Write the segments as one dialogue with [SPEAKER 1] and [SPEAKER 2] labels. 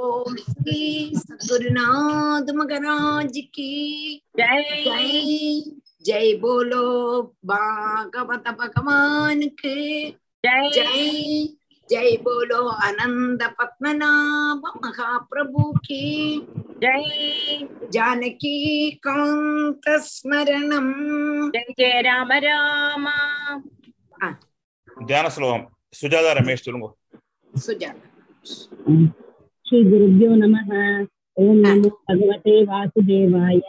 [SPEAKER 1] ओम श्री सदगुरुनाथ महाराज की
[SPEAKER 2] जय
[SPEAKER 1] जय जय बोलो भागवत भगवान के
[SPEAKER 2] जय
[SPEAKER 1] जय जय बोलो आनंद पद्मनाभ महाप्रभु की
[SPEAKER 2] जय
[SPEAKER 1] जानकी कांत स्मरणम
[SPEAKER 2] जय जय राम राम
[SPEAKER 3] ध्यान श्लोकम सुजाता रमेश
[SPEAKER 1] सुजाता
[SPEAKER 4] श्री गुरुभ्यो नमः ओम नमो भगवते वासुदेवाय।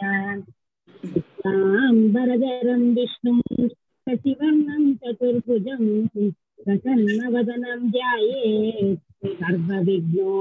[SPEAKER 4] शुक्लाम्बरधरं विष्णुं शशिवर्णं चतुर्भुजं प्रसन्नवदनं ध्यायेत् सर्वविघ्नोपशान्तये।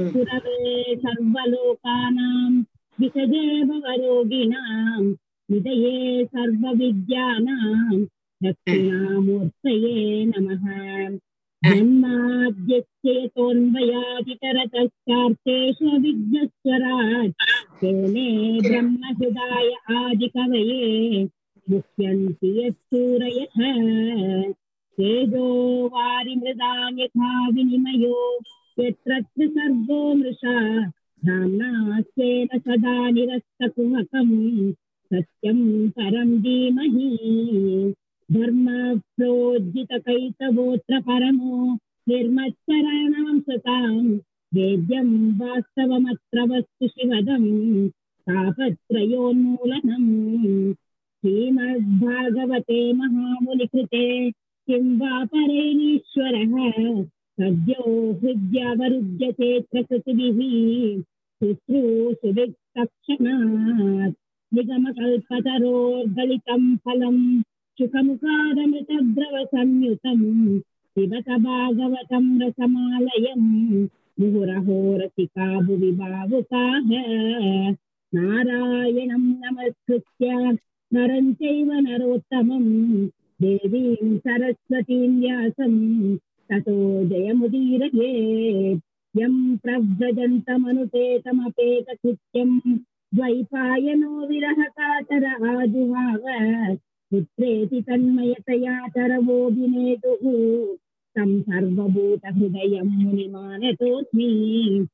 [SPEAKER 4] सुरवे सर्वलोकानां विषजे भवरोगिणां निधये सर्वविद्यानां दक्षिणामूर्तये नमः। न्नाद्यश्चेतोन्वयादितरतश्चार्थेषु विघ्नस्वरात् केने ब्रह्महृदाय आदिकवये, मुह्यन्ति यत्सूर यथ। तेजो वारिमृदान्यथा विनिमयो, यत्रत्र सर्गो मृषा। धाम्नास्तेन सदा निरस्तकुहकम् सत्यं परं धीमहि। धर्मप्रोज्झितकैतवोऽत्र परमो निर्मत्सराणां सतां, वेद्यं वास्तवमत्र वस्तु शिवदं तापत्रयोन्मूलनम् श्रीमद्भागवते महामुनिकृते, किं वा परेणीश्वरः? सद्यो हृद्यावरुध्यते प्रकृतिभिः, शुश्रूषुभिस्तक्षणात् निगमकल्पतरोर्गलितं फलम्। सुखमुखादमृतद्रवसंयुतम् पिबत भागवतं रसमालयम् मुहुरहो रसिका भुवि भावुकाः नारायणं नमस्कृत्य नरं चैव नरोत्तमम् देवीं सरस्वतीं व्यासं ततो जयमुदीरये यं प्रव्रजन्तमनुपेतमपेतकृत्यं द्वैपायनो विरहकातर आजुहाव पुत्रेति तन्मयतया तरवोऽभिनेतुः तं सर्वभूतहृदयं मुनिमानतोऽस्मि।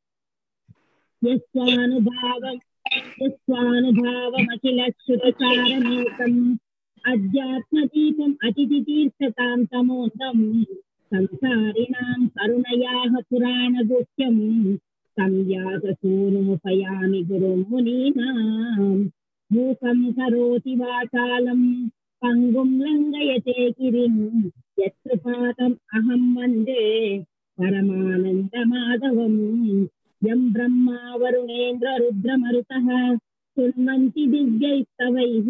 [SPEAKER 4] यस्वानुभावम् यस्वानुभावमखिलश्रुतसारमेकम् अध्यात्मदीपम् अतिथितीर्थतां तमोदम् संसारिणां करुणयाः पुराणगुह्यम्। तं व्याससूनुमुपयामि गुरुं मूकं करोति वाचालम्। पङ्गुं लङ्घयते गिरिं यत्कृपातम् अहं वन्दे परमानन्दमाधवम् यं ब्रह्मा वरुणेन्द्ररुद्रमरुतः शृण्वन्ति दिव्यैस्तवैः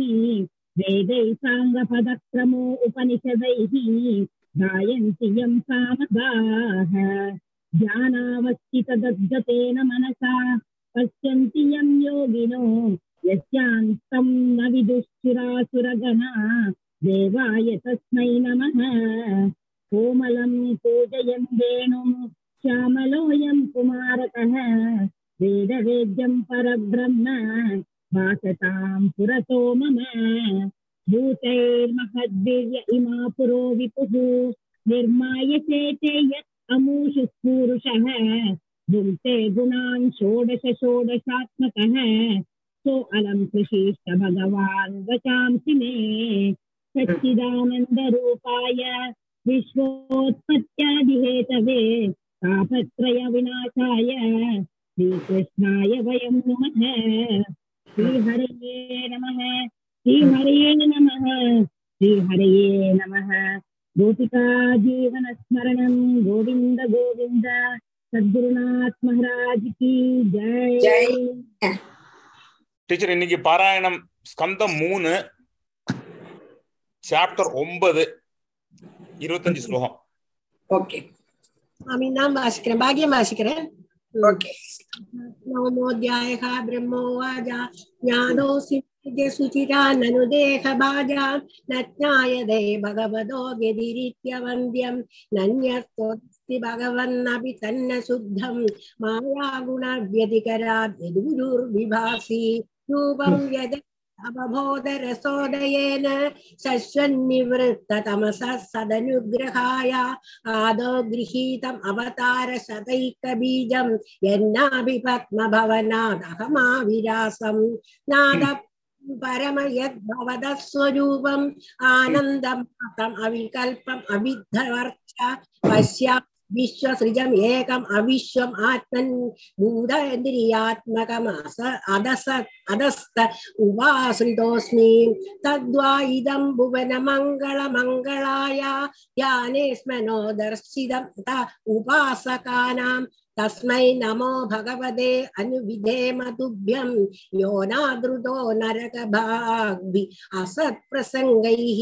[SPEAKER 4] वेदैः साङ्गपदक्रमो उपनिषदैः गायन्ति यं सामगाः ध्यानावस्थितदद्गतेन मनसा पश्यन्ति यं योगिनो यस्यान्तं न विदुश्चुरासुरगणा देवाय तस्मै नमः कोमलं पूजयन् वेणुं श्यामलोऽयं कुमारकः वेदवेद्यं परब्रह्म भासतां पुरतो मम भूतैर्महद्वीर्य इमा पुरो विपुः निर्माय चेते यत् अमूषु पूरुषः भुङ्क्ते गुणान् षोडश षोडशात्मकः सो अलं कृषीष्ट भगवान् वचांसि मे। सच्चिदानन्दरूपाय विश्वोत्पत्त्यादिहेतवे तापत्रयविनाशाय श्रीकृष्णाय वयं नुमः। श्रीहरये नमः। श्रीहरये नमः। श्रीहरये नमः। गोपिका जीवनस्मरणं गोविन्द गोविन्द। सद्गुरुनाथ महाराज की जय।
[SPEAKER 1] जय।
[SPEAKER 3] டீச்சர் இன்னைக்கு பாராயணம் ஸ்கந்தம் மூணு சாப்டர் ஒன்பது இருபத்தஞ்சு ஸ்லோகம்
[SPEAKER 1] ஓகே
[SPEAKER 5] சாமி நான் வாசிக்கிறேன் பாக்யம் வாசிக்கிறேன்
[SPEAKER 1] ஓகே
[SPEAKER 5] नवमोऽध्यायः ब्रह्मोवाच ज्ञानोऽसि सुचिरा ननु देहभाजा न ज्ञायते भगवतो गतिरीत्य वन्द्यं नन्यस्तोऽस्ति भगवन्नपि तन्न शुद्धं मायागुणव्यतिकरा विदुरुर्विभासि रूपं यद अवबोधरसोदयेन शश्वन्निवृत्ततमसः सदनुग्रहाय आदौ गृहीतम् अवतारशतैकबीजम् यन्नाभिपद्मभवनादहमाविरासम् नाद परम यद्भवतः स्वरूपम् आनन्दमातम् अविकल्पम् अविद्धवर्च पश्या विश्वसृजम् एकम् अविश्वम् आत्मन् भूतेन्द्रियात्मकम् अस अदस अदस्त उपाश्रितोऽस्मि तद्वा भुवनमङ्गलमङ्गलाय ध्याने दर्शितं उपासकानां तस्मै नमो भगवते अनुविधेम तुभ्यं यो नादृतो नरकभाग्भि असत्प्रसङ्गैः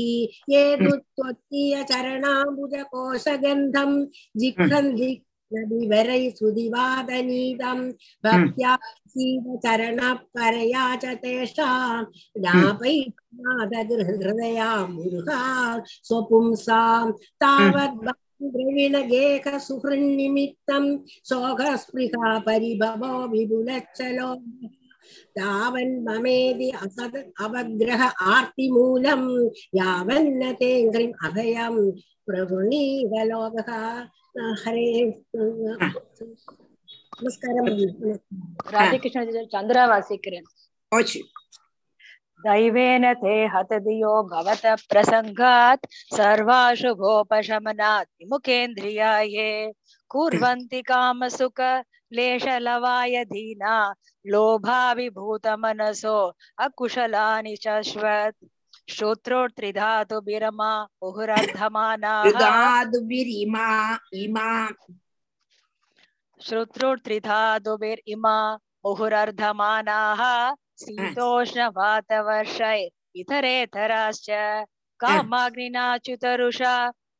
[SPEAKER 5] ये त्वत्तीयचरणाम्बुजकोशगन्धं जिघ्रन् जिघ्नविवरै सुदिवादनीतं भक्त्या चरणपरया च तेषां मुरुहा स्वपुंसां तावद् द्रविणगेह सुहृन्निमित्तं शोकस्पृहा परिभवो विपुलच्छलो तावन् ममेदि असद अवग्रह आर्तिमूलं यावन्न तेङ्ग्रिम् अभयं प्रवृणीवलोकः हरे नमस्कारं
[SPEAKER 6] राधे कृष्ण चन्द्रा
[SPEAKER 1] वासिकरन्
[SPEAKER 6] दैवेन ते हतधियो भवत प्रसङ्गात् सर्वाशुभोपशमनात् विमुखेन्द्रियाये कुर्वन्ति कामसुख क्लेशलवाय दीना लोभाविभूतमनसो अकुशलानि शश्वत्। श्रोत्रोत्रिधातुभिरमा
[SPEAKER 1] ऋदादुभिरिमा इमा।
[SPEAKER 6] श्रोत्रोत्रिधातुभिरिमा मुहुरर्धमानाः शीतोष्णवातवर्षै इतरेतराश्च कामाग्निनाच्युतरुषा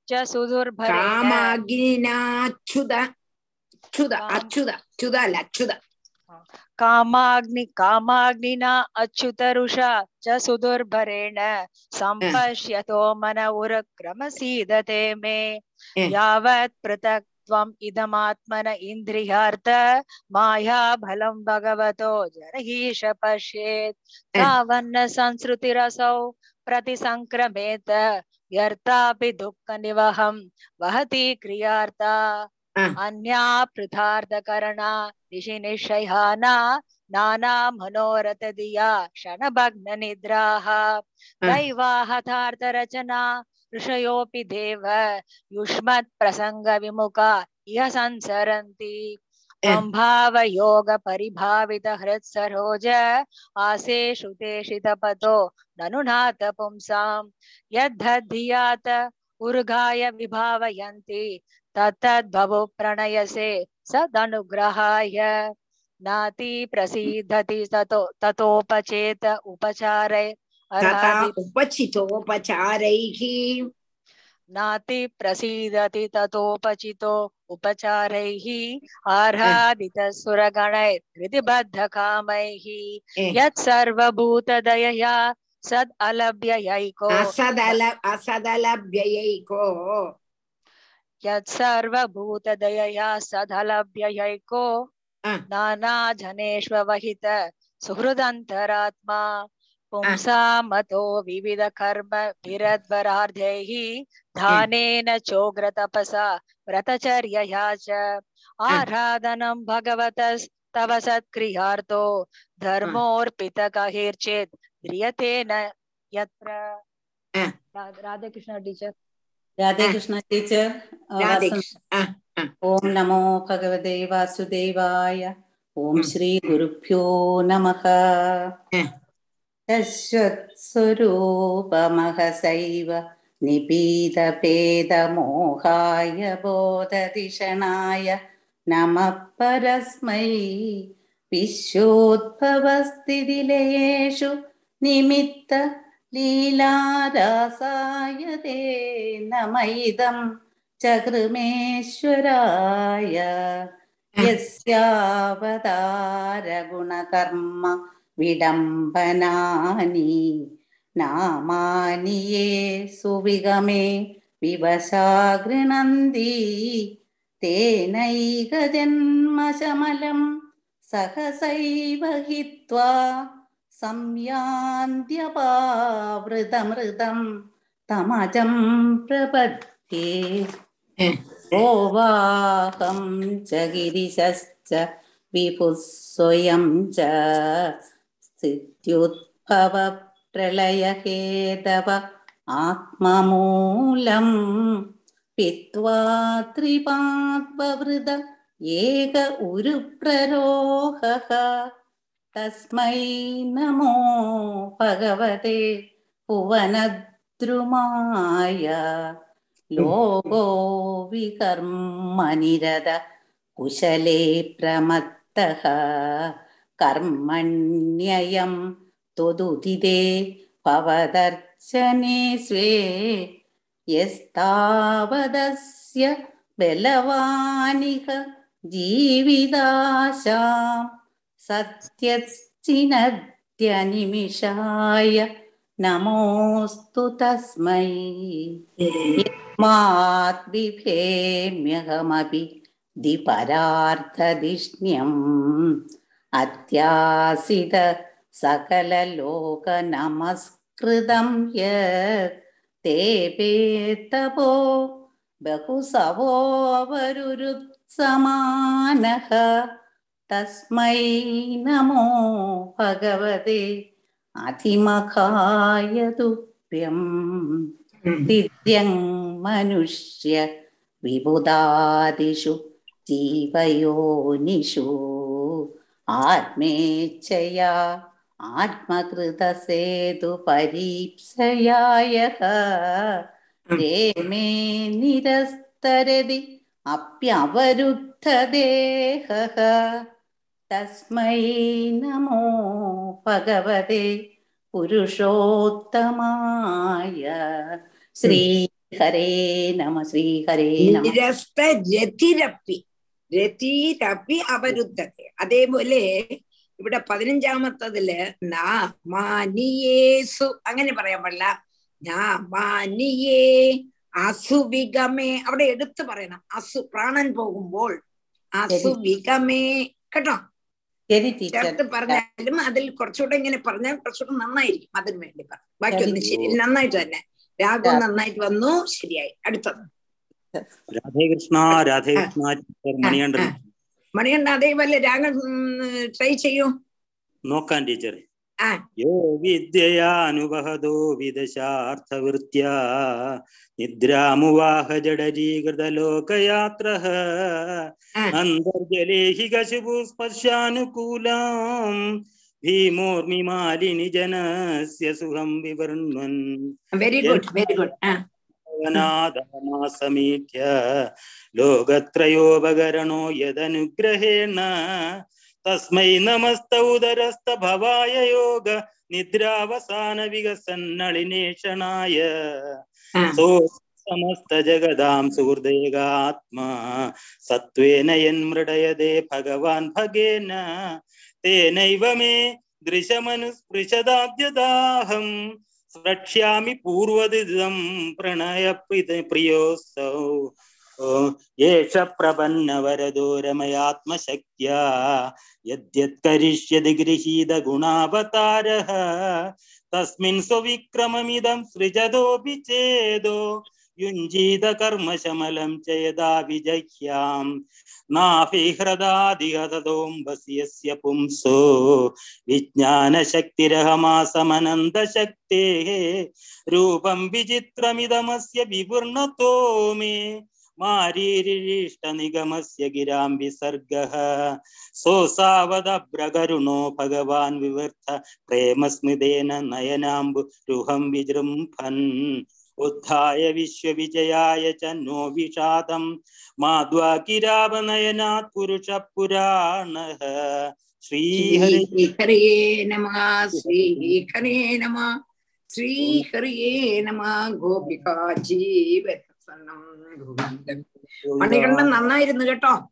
[SPEAKER 6] च सुदुर्भरेण
[SPEAKER 1] कामाग्निनाच्युत च्युत अच्युत च्युत अല്ല अच्युत।
[SPEAKER 6] कामाग्नि कामाग्निना अच्युतरुषा च सुदुर्भरेण सम्पश्यतो मन उरक्रमसीदते मे।
[SPEAKER 1] Mm.
[SPEAKER 6] यावत् पृथक् त्वम् इदमात्मन इन्द्रियार्थ माया फलं भगवतो जनहीश पश्येत्। तावन्न संसृतिरसौ प्रतिसङ्क्रमेत व्यर्थापि दुःखनिवहं वहति क्रियार्ता. अन्या पृथार्थकरणा दिशि निश्चयाना नाना मनोरथदिया क्षणभग्ननिद्राः। दैवाहतार्थरचना ऋषयोऽपि देव। युष्मत् प्रसङ्गविमुखा इह संसरन्ति। सम्भावयोग परिभावित हृत्सरोज आसे श्रुतेशितपतो ननु नाथ पुंसां यद्धधियात उर्गाय विभावयन्ति तत्तद्भवु प्रणयसे सदनुग्रहाय। नाति प्रसीदति ततो ततोपचेत उपचारै
[SPEAKER 1] तथा उपचितोपचारैः।
[SPEAKER 6] नाति प्रसीदति ततोपचितो उपचारैः। आह्लादितसुरगणैर्हृदिबद्धकामैः यत्सर्वभूतदयया सद् अलभ्ययैको
[SPEAKER 1] असदलभ्ययैको।
[SPEAKER 6] यत्सर्वभूतदयया सदलभ्ययैको। नानाजनेष्वहित सुहृदन्तरात्मा। पुंसा मतो पुंसामतो विविधकर्म विरद्वरार्धैः धानेन चोग्रतपसा व्रतचर्यया च। आराधनं भगवतस्तव सत्क्रियार्तो धर्मोऽर्पितकहिर्चेत् ध्रियते न यत्र राधाकृष्ण टीचर्
[SPEAKER 1] राधाकृष्ण
[SPEAKER 7] टीचर् ओम नमो भगवते वासुदेवाय। ओम श्री गुरुभ्यो
[SPEAKER 1] नमः।
[SPEAKER 7] ശശ്വത്സ്വരൂപമഹസൈവ നിപീതഭേദമോഹായ ബോധധിഷണായ നമ പരസ്മൈ വിശ്വോദ്ഭവസ്ഥിതിലയേഷു നിമിത്ത ലീലാരാസായ തേ നമൈദം ചകൃമേശ്വരായ യസ്യാവതാരഗുണകർമ്മ విడంబనాని నామానియే సువిగమే వివసాగృనంది తేనైక జన్మశమలం సహసైవ హిత్వా సంయాంద్యపావృతమృతం తమజం
[SPEAKER 1] ప్రపత్తే
[SPEAKER 7] గోవాహం చ గిరిశశ్చ విపుः स्वयं च சித்யுத்பவ பிரளயஹேதவ ஆத்மமூலம் பித்வா திரிபாத்வவிருத ஏக உரு பிரரோக தஸ்மை நமோ பகவதே புவனத்ருமாய லோகோ விகர்ம குசலே பிரமத்தக कर्मण्ययं त्वदुदिते भवदर्चने स्वे यस्तावदस्य बलवानिह जीविदाशां सत्यश्चिनद्यनिमिषाय नमोऽस्तु तस्मै माद्बिभेम्यहमपि दिपरार्थधिष्ण्यम् अत्यासित सकललोकनमस्कृतं यत् तेपेतपो बहुसवोऽवरुरुत्समानः तस्मै नमो भगवते अधिमखाय तुभ्यम् दिव्यं मनुष्य विबुधादिषु जीवयोनिषु आत्मेच्छया आत्मकृतसेतुपरीप्सयायः मे निरस्तरदि अप्यवरुद्धदेहः तस्मै नमो भगवते पुरुषोत्तमाय श्रीहरे नम
[SPEAKER 1] श्रीहरे निरस्तरतिरपि रतिरपि अवरुद्धते അതേപോലെ ഇവിടെ പതിനഞ്ചാമത്തതിൽ നാ മാനിയേസു അങ്ങനെ പറയാൻ പാടില്ല. നാ മാനിയേ അസുവിഗമേ അവിടെ എടുത്തു പറയണം. അസു പ്രാണൻ പോകുമ്പോൾ അസുവിഗമേ കേട്ടോ? ചേർത്ത് പറഞ്ഞാലും അതിൽ കുറച്ചുകൂടെ ഇങ്ങനെ പറഞ്ഞാൽ കുറച്ചുകൂടെ നന്നായിരിക്കും. അതിന് വേണ്ടി പറഞ്ഞു ബാക്കിയൊന്നും ശരി. നന്നായിട്ട് തന്നെ. രാഗം നന്നായിട്ട് വന്നു. ശരിയായി. അടുത്തത്.
[SPEAKER 8] രാധേകൃഷ്ണ രാധേകൃഷ്ണ മണികണ്ഠൻ.
[SPEAKER 1] മണികണ്ഠ അതേപോലെ രാഗം ട്രൈ ചെയ്യൂ.
[SPEAKER 8] നോക്കാൻ ടീച്ചർ. യോ വിദ്യയാനുവഹതോ വിദശാർത്ഥവൃത്യ. നിദ്രാമുവാഹ ജഡരീകൃതലോകയാത്ര
[SPEAKER 1] ആ.
[SPEAKER 8] അന്തർജലേ ഹി കശുപു സ്പർശാനുകൂലാം ഭീമോർമിമാലിനി ജനസ്യ സുഖം വിവർണ്വൻ
[SPEAKER 1] വെരി ഗുഡ് വെരി ഗുഡ്
[SPEAKER 8] समेट्य लोकत्रयोपकरणो यदनुग्रहेण। तस्मै नमस्त
[SPEAKER 1] उदरस्तभवाय
[SPEAKER 8] योग निद्रावसान विगसन्नळिनेशनाय सो समस्त जगदां सुहृदेगात्मा सत्त्वेन यन्मृडयदे भगवान् भगेन। तेनैव मे दृशमनुस्पृशदाद्यदाहम्। स्रक्ष्यामि पूर्वदिदं प्रणय प्रियोऽसौ। एष प्रपन्नवरदो रमयात्मशक्त्या यद्यत्करिष्यति गृहीतगुणावतारः, तस्मिन् सुविक्रममिदं सृजतोऽपि चेदो। युञ्जीतकर्मशमलं च यदा विजह्याम् നാഭിഹൃദാദിഹതോംബസ്യ പുംസോ വിജ്ഞാനശക്തിരഹമാസമനന്തശക്തേ. രൂപം വിചിത്രമിതമസ്യ വിപൂർണതോ മേ. മാരീരിഷ്ടനിഗമസ്യ ഗിരാം വിസർഗ സോസാവതഭ്രകരുണോ ഭഗവാൻ വിവർത്ത പ്രേമസ്മിതേന നയനാംബു. രുഹം വിജൃംഭൻ. ഉദ്ധായ വിശ്വവിജയായ ചന്നോ വിഷാദം. മാധ്വാ മാധ്വാകിരാവനയനാത് പുരുഷ പുരാണ.
[SPEAKER 1] ശ്രീഹരേ നമ ശ്രീഹരേ നമ. ശ്രീഹരിയേ നമ. ഗോപിക ജീവസന്നം മണികണ്ഠൻ നന്നായിരുന്നു കേട്ടോ.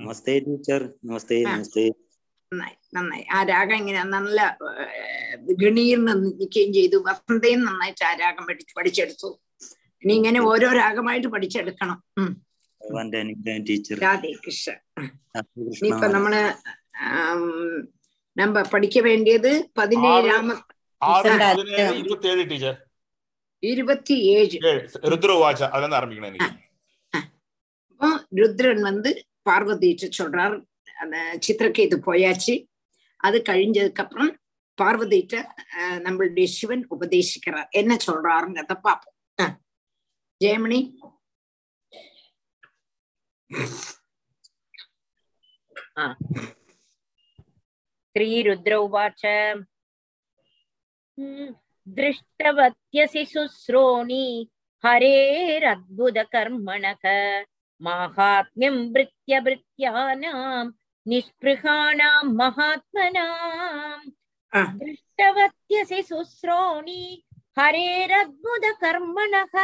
[SPEAKER 8] നമസ്തേ ടീച്ചർ
[SPEAKER 1] നമസ്തേ
[SPEAKER 8] നമസ്തേ.
[SPEAKER 1] നന്നായി നന്നായി. ആ രാഗം ഇങ്ങനെ നല്ല ഗണിയിൽ നിന്ന് നിൽക്കുകയും ചെയ്തു. വസന്തയും നന്നായിട്ട് ആ രാഗം പഠിച്ചു പഠിച്ചെടുത്തു. ഇനി ഇങ്ങനെ ഓരോ രാഗമായിട്ട് പഠിച്ചെടുക്കണം. രാധേ കൃഷ്ണ. ഇനിയിപ്പൊ
[SPEAKER 3] നമ്മൾ നമ്മ പഠിക്ക വേണ്ടിയത്
[SPEAKER 1] പതിനേഴാമ ഇരുപത്തിയേഴ്.
[SPEAKER 3] ருத்ரவாச்ச அதான் ஆரம்பிக்கணும்
[SPEAKER 1] அப்புறம் வந்து சொல்றார் அந்த சித்திரக்கேது போயாச்சு அது கழிஞ்சதுக்கு அப்புறம் பார்வதிட்ட அஹ், நம்மளுடைய சிவன் உபதேசிக்கிறார் என்ன சொல்றாருங்கிறத பார்ப்போம் அஹ். ஜெயமணி
[SPEAKER 4] श्रीरुद्र उवाच "हम्म, दृष्टवत्यसि शुश्रोणि हरेरद्भुतकर्मणः माहात्म्यं भृत्यभृत्यानां निष्पृहाणां महात्मनाम् दृष्टवत्यसि शुश्रोणि हरेरद्भुतकर्मणः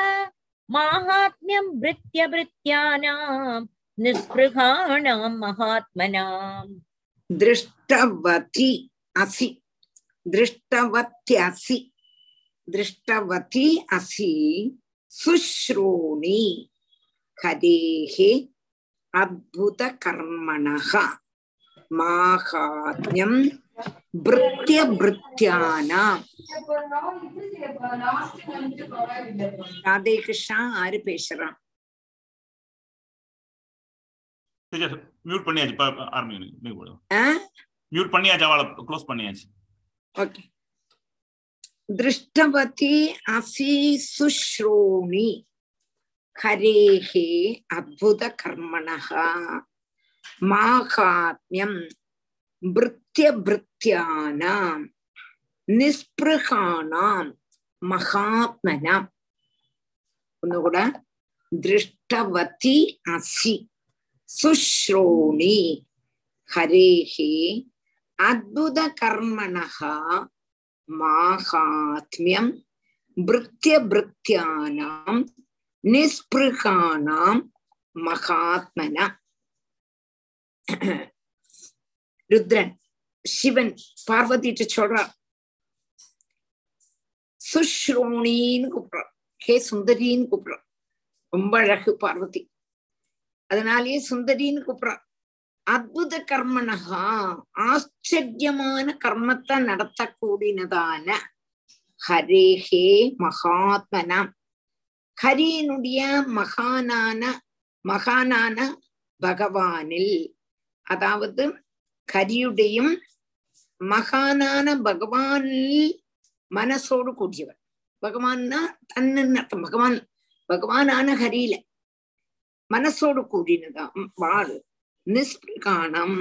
[SPEAKER 4] माहात्म्यं भृत्यभृत्यानां निःस्पृहाणां
[SPEAKER 1] महात्मनां दृष्टवति असि दृष्टवत्यसि दृष्टवती असि शुश्रोणि हरेः अद्भुतकर्मणः மாகாத்யம் பிருத்திய பிருத்தியானாம் ராதே கிருஷ்ணா ஆறு பேசுறான்
[SPEAKER 3] டீச்சர் மியூட் பண்ணியாச்சு இப்ப ஆரம்பிக்கணும் நீங்க போடுங்க
[SPEAKER 1] ஆ?
[SPEAKER 3] மியூட் பண்ணியாச்சு அவளை க்ளோஸ் பண்ணியாச்சு
[SPEAKER 1] ஓகே दृष्टवती असि सुश्रोणि हरेः अद्भुतकर्मणः மாகாத்மியம் பிருத்திய பிருத்தியானாம் நிஸ்பிருகானாம் மகாத்மனாம். ஒன்னுகூட திருஷ்டவதி அசி சுஸ்ரோணி ஹரேஹி அத்புத கர்மணா மாகாத்மியம் பிருத்திய நிஸ்பிருகானாம் மகாத்மனாம். ருத்ரன் சிவன் பார்வதிட்டு சொல்றார் சுஷ்ரோணின்னு கூப்பிடுறார் ஹே சுந்தரின்னு கூப்பிடுறார் ரொம்ப அழகு பார்வதி. அதனாலேயே சுந்தரின்னு கூப்பிடுறார் அற்புத கர்மனகா ஆச்சரியமான கர்மத்தை நடத்தக்கூடினதான ஹரேஹே மகாத்மனாம் ஹரியனுடைய மகானான மகானான பகவானில் அதாவது கரியுடையும் மகானான பகவானில் மனசோடு கூடியவர். பகவான்னா தன்னு அர்த்தம். பகவான் பகவானான ஹரியில மனசோடு கூடினதா வாழ் நிஸ்பிரகாணம்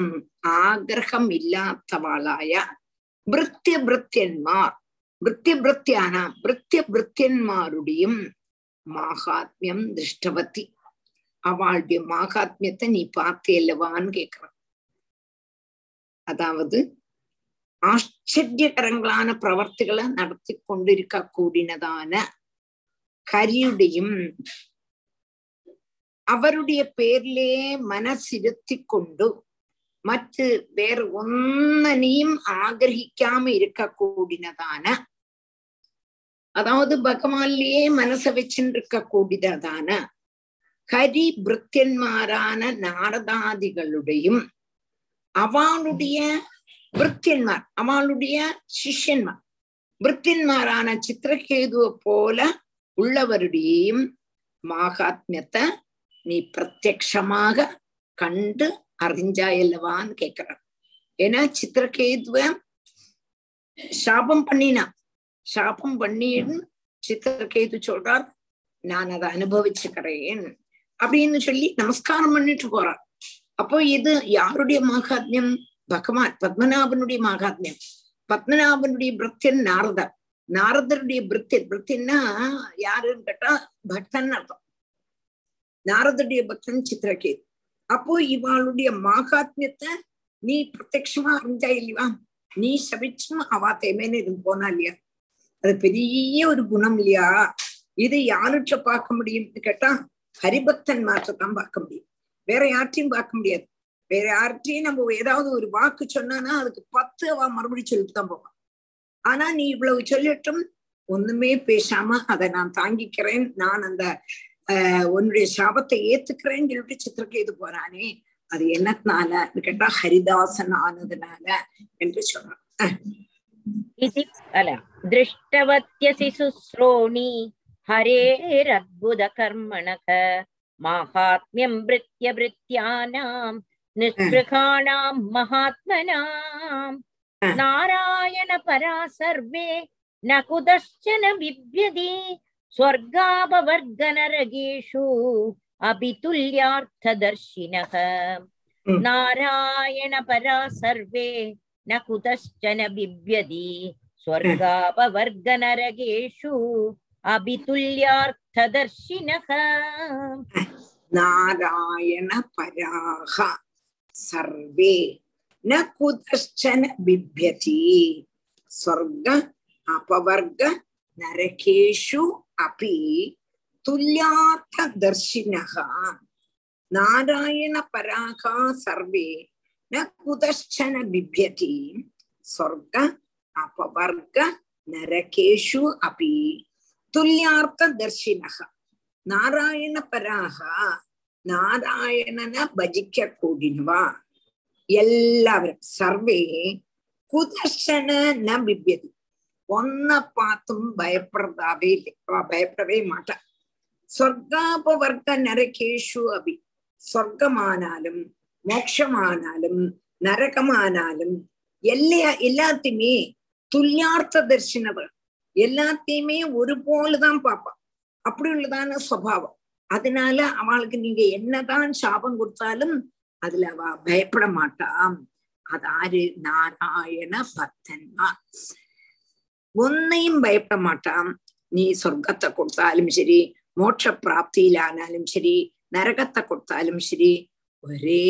[SPEAKER 1] ஆகிரகம் இல்லாதவாளாய பிருத்திய பிருத்தியன்மார் பிருத்திய பிருத்தியான பிருத்திய பிருத்தியன்மாருடையும் மாகாத்மியம் திருஷ்டவதி. அவளுடைய மாகாத்மியத்தை நீ பார்த்தேல்லவான்னு கேட்கிறான் அதாவது ஆச்சரியகரங்களான பிரவர்த்திகளை நடத்தி கொண்டிருக்க கூடினதான கரியுடையும் അവരുടെ പേരിലേ മനസ്സിരുത്തിക്കൊണ്ടു മറ്റ് വേറെ ഒന്നിനെയും ആഗ്രഹിക്കാമ ഇരിക്കൂടിനതാണ് അതാവത് ഭഗവാനിലേ മനസ്സ വെച്ചിട്ടിരിക്കൂടിനതാണ് வச்சுருக்க பிருத்தியன்மாரான நாரதாதிகளுடையும் அவளுடைய பிருத்தியன்மார் அவளுடைய சிஷ்யன்மார் பிருத்தியன்மாரான சித்திரகேதுவை போல உள்ளவருடையும் மாகாத்மியத்தை நீ பிரத்யமாக கண்டு அறிஞ்சாயல்லவான்னு கேக்குறான். ஏன்னா சித்திரகேதுவ சாபம் பண்ணினா சாபம் பண்ணின்னு சித்திரகேது சொல்றார் நான் அதை அனுபவிச்சுக்கிறேன். அப்படின்னு சொல்லி நமஸ்காரம் பண்ணிட்டு போறார் அப்போ இது யாருடைய மாகாத்மியம்? பகவான் பத்மநாபனுடைய மாகாத்மியம். பத்மநாபனுடைய பிரத்தியன் நாரதர். நாரதருடைய பிரத்தியன் பிரத்தியன்னா யாருன்னு கேட்டா பக்தன் அர்த்தம். நாரதருடைய பக்தன் சித்திரகேது அப்போ இவாளுடைய மாகாத்மியத்தை நீ பிரத்யமா அறிஞ்சா இல்லையா? நீ சபிச்சும் அவா தேமேன்னு இருந்து போனா இல்லையா? அது பெரிய ஒரு குணம் இல்லையா? இது யாருட்ட பார்க்க முடியும்னு கேட்டா ஹரிபக்தன் மாத்திரத்தான் பார்க்க முடியும். வேற யார்ட்டையும் பார்க்க முடியாது. வேற யார்ட்டையும் நம்ம ஏதாவது ஒரு வாக்கு சொன்னானா அதுக்கு பத்து அவ மறுபடியும் சொல்லிட்டு தான் போவான். ஆனா நீ இவ்வளவு சொல்லட்டும் ஒண்ணுமே பேசாம அதை நான் தாங்கிக்கிறேன். நான் அந்த ஆஹ் உன்னுடைய சாபத்தை ஏத்துக்கிறேன்னு சொல்லிட்டு சித்திரக்கேது போறானே. அது என்னத்தினால? கேட்டா ஹரிதாசன் ஆனதுனால என்று சொல்றான்
[SPEAKER 4] திருஷ்டவத்தியசி சுஸ்ரோணி हरेरद्भुतकर्मणः माहात्म्यं भृत्यभृत्यानां निःस्पृहाणां महात्मनाम्
[SPEAKER 1] अह.
[SPEAKER 4] नारायणपरा सर्वे न कुतश्चन बिभ्यति स्वर्गापवर्गनरगेषु अपि तुल्यार्थदर्शिनः
[SPEAKER 1] Mm.
[SPEAKER 4] नारायणपरा सर्वे न कुतश्चन बिभ्यति स्वर्गापवर्गनरगेषु अभितुल्यार्थदर्शिनः नारायणपराः
[SPEAKER 1] सर्वे न कुतश्चन बिभ्यति स्वर्ग अपवर्ग नरकेषु अपि तुल्यार्थदर्शिनः नारायणपराः सर्वे न कुतश्चन बिभ्यति स्वर्ग अपवर्ग नरकेषु अपि ஸ்வர்க அபவர்க நரகேஷு அபி துல்யார்த்த தர்ஷினः நாராயண பராக நாராயணனை பஜிக்க கூடினவா எல்லாவரும் சர்வே குதர்ஷன ந பிப்யதி ஒன்ன பார்த்தும் பயப்படுறதாவே இல்லை. அவ பயப்படவே மாட்டா. சொர்க்காபவர்க்க நரகேஷு அபி. சொர்க்கமானாலும் மோட்சமானாலும் நரகமானாலும் எல்லா எல்லாத்தையுமே துல்யார்த்த தர்ஷனவர் எல்லாத்தையுமே ஒரு போலதான் பார்ப்பான். அப்படி உள்ளதான சுவாவம். அதனால அவளுக்கு நீங்க என்னதான் சாபம் கொடுத்தாலும் அதுல அவ பயப்பட மாட்டான் அதாரு நாராயண பக்தன்மார் ஒன்னையும் பயப்பட மாட்டான் நீ சொர்க்கத்தை கொடுத்தாலும் சரி மோட்ச பிராப்தியிலானாலும் சரி நரகத்தை கொடுத்தாலும் சரி ஒரே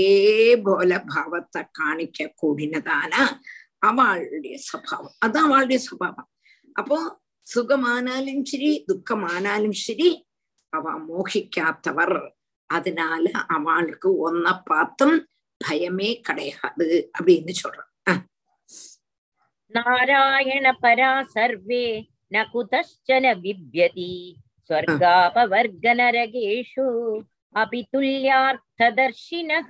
[SPEAKER 1] போல பாவத்தை காணிக்க கூடினதான அவளுடைய சுவாவம். அதான் அவளுடைய சுவாவம். அப்போ சுகமானாலும் சரி துக்கமானாலும் சரி அவ மோகிக்காதவர் அதனால அவளுக்கு ஒன்ன பார்த்தும் பயமே கிடையாது அப்படின்னு சொல்றான் நாராயண
[SPEAKER 4] பரா சர்வே ந குதஷ்டன விப்யதி ஸ்வர்காபவர்க நரகேஷு அபிதுல்யார்த்ததர்ஷினக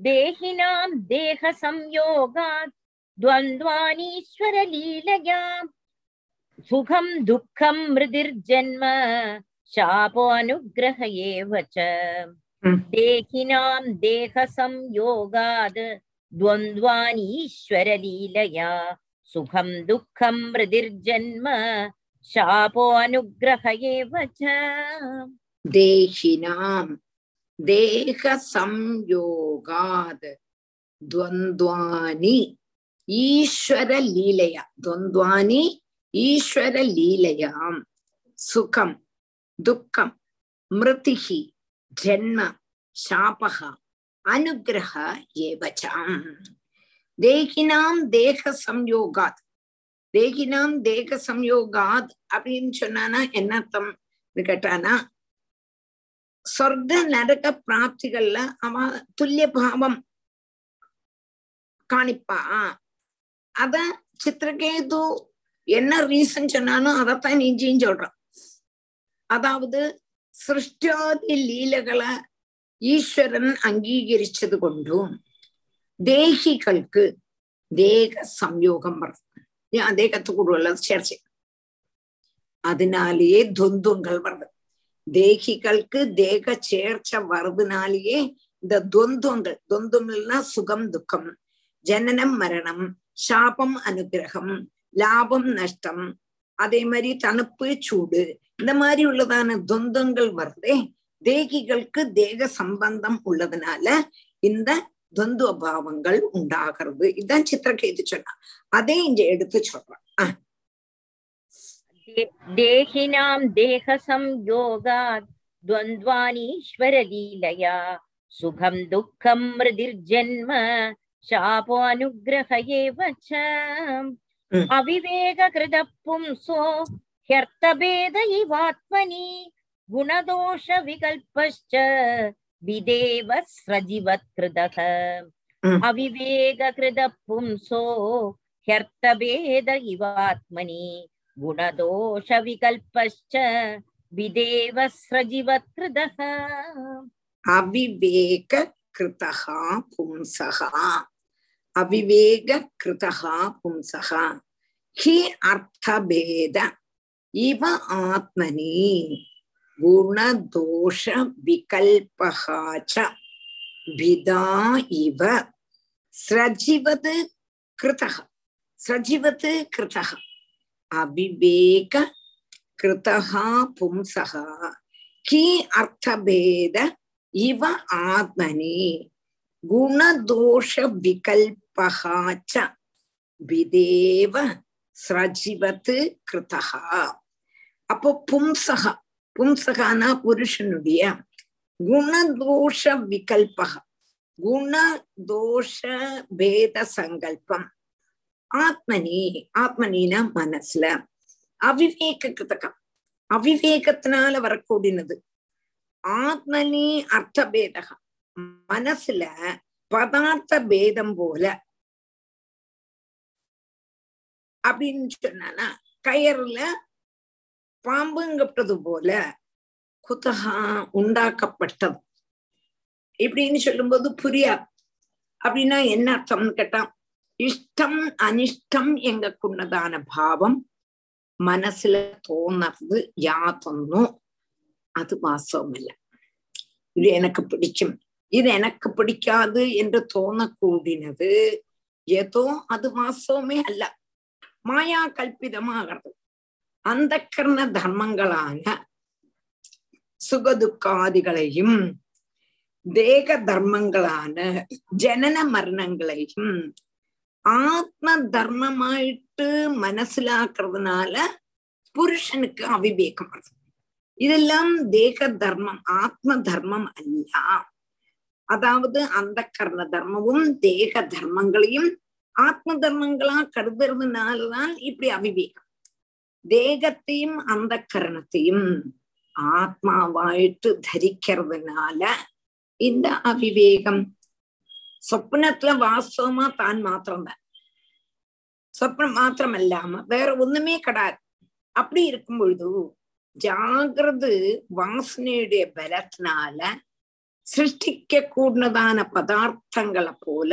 [SPEAKER 4] தேகினாம் தேக சம்யோகாத் द्वन्द्वानीश्वरलीलया सुखं दुःखं मृदिर्जन्म शापोऽनुग्रह एव च
[SPEAKER 1] mm.
[SPEAKER 4] देहिनां देहसंयोगाद् द्वन्द्वानीश्वरलीलया सुखं दुःखं मृदिर्जन्म शापोऽनुग्रह एव च
[SPEAKER 1] देहिनां देहसंयोगाद् द्वन्द्वानि ஈஸ்வர லீலையா துவந்த்வானி ஈஸ்வர லீலையாம் சுகம் துக்கம் மிருதிகி ஜென்ம சாபக அனுகிரக ஏவச்சாம் தேகினாம் தேக சம்யோகாத் தேகினாம் தேக சம்யோகாத் அப்படின்னு சொன்னானா என்ன அர்த்தம் கேட்டானா சொர்க்க நரக பிராப்திகள்ல அவ துல்லிய பாவம் காணிப்பா அத சித்திரகேது என்ன ரீசன் சொன்னாலும் அதைத்தான் நீஞ்சியும் சொல்றான் அதாவது சிருஷ்டாதி லீலகளை ஈஸ்வரன் அங்கீகரிச்சது கொண்டும் தேகிகளுக்கு தேக சம்யோகம் வருது தேகத்துக்குள்ள சேர்ச்சை. அதனாலேயே துவந்துங்கள் வருது. தேகிகளுக்கு தேக சேர்ச்சை வருதுனாலேயே இந்த துவந்துவங்கள் துவந்துவங்கள்னா சுகம் துக்கம் ஜனனம் மரணம் சாபம் அனுகிரகம் லாபம் நஷ்டம் அதே மாதிரி தனுப்பு சூடு இந்த மாதிரி உள்ளதான துவந்தங்கள் வருதே தேகிகளுக்கு தேக சம்பந்தம் உள்ளதுனால இந்த துவந்துவ பாவங்கள் உண்டாகிறது. இதுதான் சித்திரகேது சொன்னா. அதே இங்க எடுத்து சொல்றான்
[SPEAKER 4] தேகினாம் தேக சம்யோகாத் துவந்த்வானீஸ்வர லீலயா சுகம் துக்கம் மிருதிர்ஜன்ம शापोऽनुग्रह एव च अविवेककृतः पुंसो ह्यर्थभेद इवात्मनि गुणदोषविकल्पश्च विदेव स्रजिवत्कृतः अविवेककृतः पुंसो ह्यर्थभेद इवात्मनि गुणदोषविकल्पश्च विदेव स्रजिवत्कृतः
[SPEAKER 1] अविवेककृतः पुंसः அவிவேக கிருதகா பும்சகா ஹி அர்த்தபேத இவ ஆத்மனி குணதோஷ விகல்பகாச்ச பிதா இவ ஸ்ரஜிவது கிருதக ஸ்ரஜிவது கிருதக அவிவேக கிருதகா பும்சகா கி அர்த்தபேத இவ ஆத்மனி குணதோஷ விகல்ப ச விதேவ ஸ்ரஜிவது கிருத்தகா அப்போ பும்சகா பும்சகானா புருஷனுடைய குணதோஷ விகல்பக குணதோஷ பேத சங்கல்பம் ஆத்மனி ஆத்மனினா மனசுல அவிவேக கிருத்தகம் அவிவேகத்தினால வரக்கூடியது ஆத்மனி அர்த்த பேதகம் மனசுல பதார்த்த பேதம் போல அப்படின்னு சொன்னானா கயர்ல பாம்புங்கப்பட்டது போல குத்தகா உண்டாக்கப்பட்டது. இப்படின்னு சொல்லும்போது புரியாது. அப்படின்னா என்ன அர்த்தம்னு கேட்டான் இஷ்டம் அனிஷ்டம் எங்கக்குள்ளதான பாவம் மனசுல தோணறது யாதொன்னும் அது வாசவும் இல்லை இது எனக்கு பிடிக்கும். இது எனக்கு பிடிக்காது என்று தோணக்கூடினது ஏதோ அது வாசவமே அல்ல. மாயா கல்பிதமாகிறது அந்த கர்ண தர்மங்களான சுகதுக்காதிகளையும் தேக தர்மங்களான ஜனன மரணங்களையும் ஆத்ம தர்மமாயிட்டு மனசிலாக்குறதுனால புருஷனுக்கு அவிவேகம் வருது இதெல்லாம் தேக தர்மம் ஆத்ம தர்மம் அல்ல. ஆத்ம தர்மங்களா கருதுறதுனால்தான் இப்படி அவிவேகம். தேகத்தையும் அந்த கரணத்தையும் ஆத்மாவாயிட்டு தரிக்கிறதுனால இந்த அவிவேகம் சொப்னத்துல வாஸ்தவமா தான் மாத்திரம்தான். சொப்னம் மாத்திரம் இல்லாம வேற ஒண்ணுமே கிடையாது அப்படி இருக்கும் பொழுது ஜாகிரது வாசனையுடைய பலத்தினால சிருஷ்டிக்க கூடதான பதார்த்தங்களை போல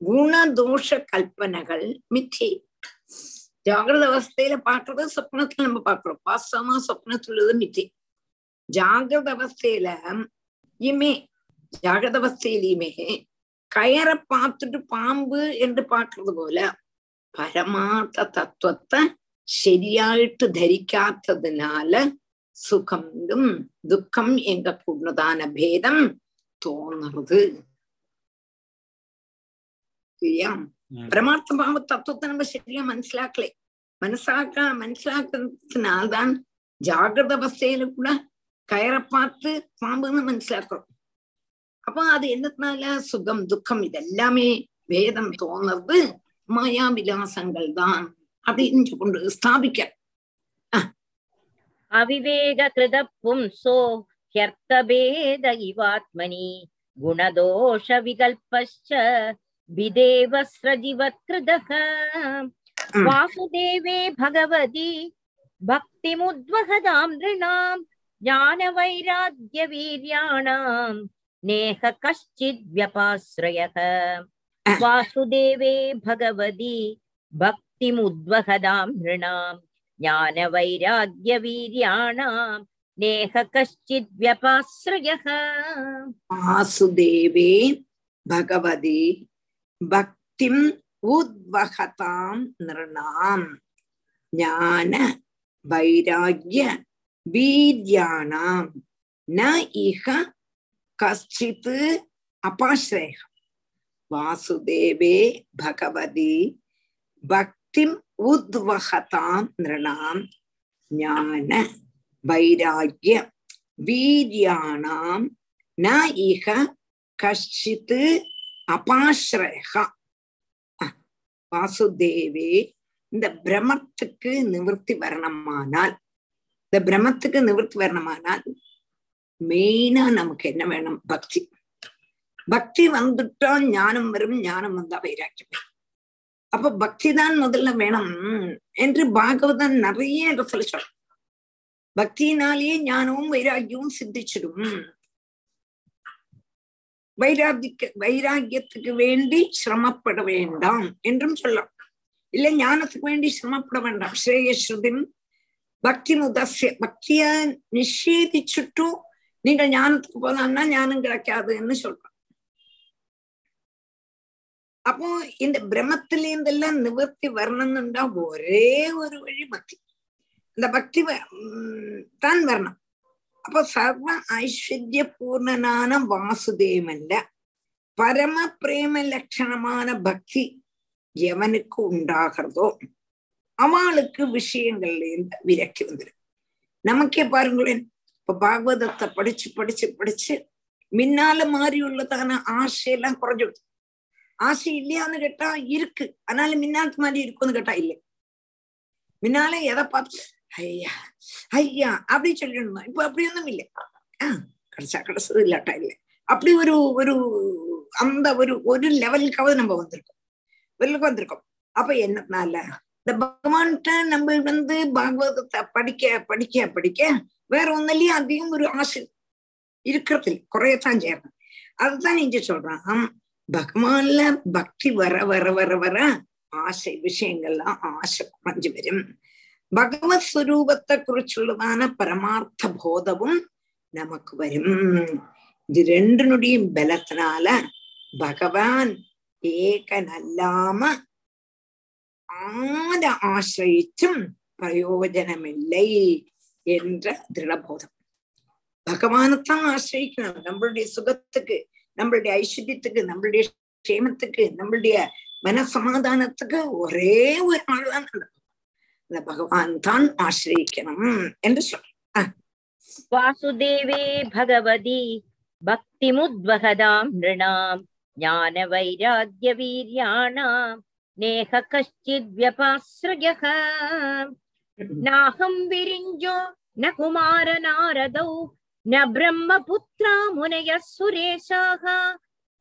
[SPEAKER 1] குணதோஷ கல்பனைகள் மித்தி ஜாகிரத அவஸ்தையில பாக்குறது சொப்னத்துல நம்ம பாக்குறோம் வாஸ்தவமா சொப்னத்துள்ளது மித்தி ஜாகிரத அவஸ்தையில இமே ஜாகிரத அவஸ்தையிலுமே கயரை பார்த்துட்டு பாம்பு என்று பாக்குறது போல பரமார்த்த தத்துவத்தை ശരിയായിട്ട് ധരിക്കാത്തതിനാല സുഖം ദുഃഖം എങ്ക കൂടുന്നതാന ഭേദം തോന്നുന്നത് മനസ്സിലാക്കുകയാം പരമാർത്ഥഭാവ തത്വത്തെ നമ്മൾ ശരിയാ മനസ്സിലാക്കലേ മനസ്സാക്ക മനസ്സിലാക്കുന്നതിനാൽതാൻ ജാഗ്രത അവസ്ഥയില് കൂടെ കയറപ്പാർത്ത് പാമ്പെന്ന് മനസ്സിലാക്കണം അപ്പൊ അത് എന്നത്തിനാല സുഖം ദുഃഖം ഇതെല്ലാമേ ഭേദം തോന്നുന്നത് മായാവിലാസങ്ങൾ താൻ അത് ഇഞ്ചുകൊണ്ട് സ്ഥാപിക്കാം അവിവേകൃത പുംസോ
[SPEAKER 4] ഹ്യർത്ഥഭേദ ഇവാത്മനി ഗുണദോഷ വികൽപ്പശ്ച गुणदोषविकल्पश्च विदेव स्रजिवत्कृतः वासुदेवे भगवति भक्तिमुद्वहदां नृणां ज्ञानवैराग्यवीर्याणां नेह कश्चिद् व्यपाश्रयः वासुदेवे भगवति भक्तिमुद्वहदां नृणां ज्ञानवैराग्यवीर्याणां नेह कश्चिद् व्यपाश्रयः
[SPEAKER 1] वासुदेवे भगवति பக்திம் உத்வகதாம் நிருணாம். ஞான வைராகிய வீரியானாம். ந இஹ கஷ்டித் அபாஸ்ரேக வாசுதேவே பகவதி பக்திம் உத்வகதாம் நிருணாம். ஞான வைராகிய வீரியானாம். ந இஹ கஷ்டித் அபாஸ்ரயா வாசுதேவே இந்த பிரமத்துக்கு நிவர்த்தி வரணுமானால் இந்த பிரமத்துக்கு நிவர்த்தி வரணுமானால் மெயினா நமக்கு என்ன வேணும்? பக்தி. பக்தி வந்துட்டா ஞானம் வரும் ஞானம் வந்தா வைராக்கியம். அப்ப பக்தி தான் முதல்ல வேணும் என்று பாகவதன் நிறைய இடத்துல சொல்ற பக்தியினாலேயே ஞானமும் வைராக்கியமும் சித்திச்சிடும். வைராகிக்க வைராகியத்துக்கு வேண்டி சிரமப்பட வேண்டாம் என்றும் சொல்லலாம். இல்ல ஞானத்துக்கு வேண்டி சிரமப்பட வேண்டாம். ஸ்ரேயஸ்ருதின் பக்தி முதசிய பக்திய நிஷேதிச்சுட்டும் நீங்கள் ஞானத்துக்கு போலாம்னா ஞானம் கிடைக்காதுன்னு சொல்றோம் அப்போ இந்த பிரம்மத்திலேருந்தெல்லாம் நிவர்த்தி வரணும்னுண்டா ஒரே ஒரு வழி பக்தி. இந்த பக்தி தான் வரணும். அப்போ சர்வ ஐஸ்வர்ய பூர்ணனான வாசுதேவன்ல பரம பிரேம லட்சணமான பக்தி எவனுக்கு உண்டாகிறதோ அவளுக்கு விஷயங்கள்ல இருந்து விலக்கி வந்துடும் நமக்கே பாருங்களேன் இப்ப பாகவதத்தை படிச்சு படிச்சு படிச்சு முன்னால மாறி உள்ளதான ஆசையெல்லாம் குறைஞ்சிடுது ஆசை இல்லையான்னு கேட்டா இருக்கு ஆனாலும் முன்னாத்து மாதிரி இருக்கும்னு கேட்டா இல்லை முன்னாலே எதை பார்த்து ஐயா ஐயா அப்படி சொல்லணுமா இப்ப அப்படி ஒண்ணும் இல்லை. ஆஹ் கிடைச்சா கிடைச்சது இல்லாட்டா இல்லை. அப்படி ஒரு ஒரு அந்த ஒரு ஒரு லெவலுக்காவது நம்ம வந்திருக்கோம். வெளிலுக்கு வந்திருக்கோம். அப்ப என்னனால இந்த பகவான்கிட்ட நம்ம வந்து பாகவதத்தை படிக்க படிக்க படிக்க வேற ஒன்னுலயும் அதிகம் ஒரு ஆசை இருக்கிறது குறையத்தான் செய்யறேன். அதுதான் இங்க சொல்றான். பகவான்ல பக்தி வர வர வர வர ஆசை விஷயங்கள்லாம் ஆசை குறைஞ்சு வரும். பகவத் സ്വരൂപത്തെ കുറിച്ചുള്ളതാണ് പരമാർത്ഥ ബോധവും നമുക്ക് വരും இது ரெண்டுனுடையும் பலத்தினால பகவான் ஏகனல்லாம ஆர ஆசிரிச்சும் பிரயோஜனமில்லை என்ற திருடபோதம். பகவானைத்தான் ஆசிரிக்கணும் நம்மளுடைய சுகத்துக்கு நம்மளுடைய ஐஸ்வர்யத்துக்கு நம்மளுடைய க்ஷேமத்துக்கு நம்மளுடைய மனசமாதானத்துக்கு ஒரே ஒரு ஆள் தான் இந்த பகவான் தான் ஆசிரிக்கணும் என்று சொல்.
[SPEAKER 4] வாசுதேவே பகவதி பக்தி முத்வகதாம் நிருணாம் ஞான வைராகிய வீரியாணாம் நேக கஷ்டித் வியபாசிருஜ நாகம் விரிஞ்சோ ந குமார நாரதௌ. ந பிரம்ம புத்ரா முனைய சுரேஷாக.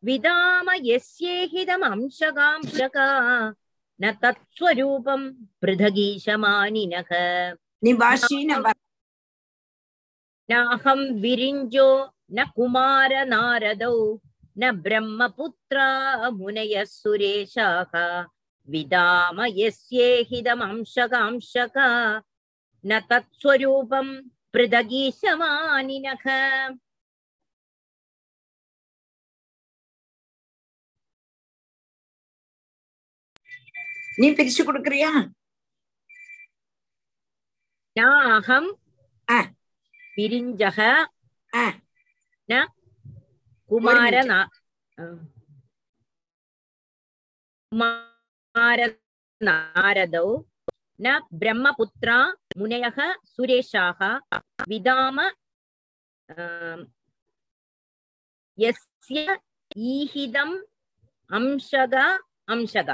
[SPEAKER 4] விதாம எஸ்யேஹிதம் அம்சகாம்சகா. न तत्स्वरूपं पृथगीशमानिनः नाहं विरिञ्जो न कुमारनारदौ न ब्रह्मपुत्रा मुनयः सुरेशाः विदाम यस्येहिदमंशकांशका न तत्स्वरूपं पृथगीशमानिनः
[SPEAKER 1] நீ பிரிச்சு கொடுக்கறியா? அகம்
[SPEAKER 4] பிரிஞ்சக குமார குமார நாரதௌ ந பிரம்மபுத்ரா முனையக சுரேஷாக விதாம எஸ்ய ஈஹிதம் அம்சக அம்சக.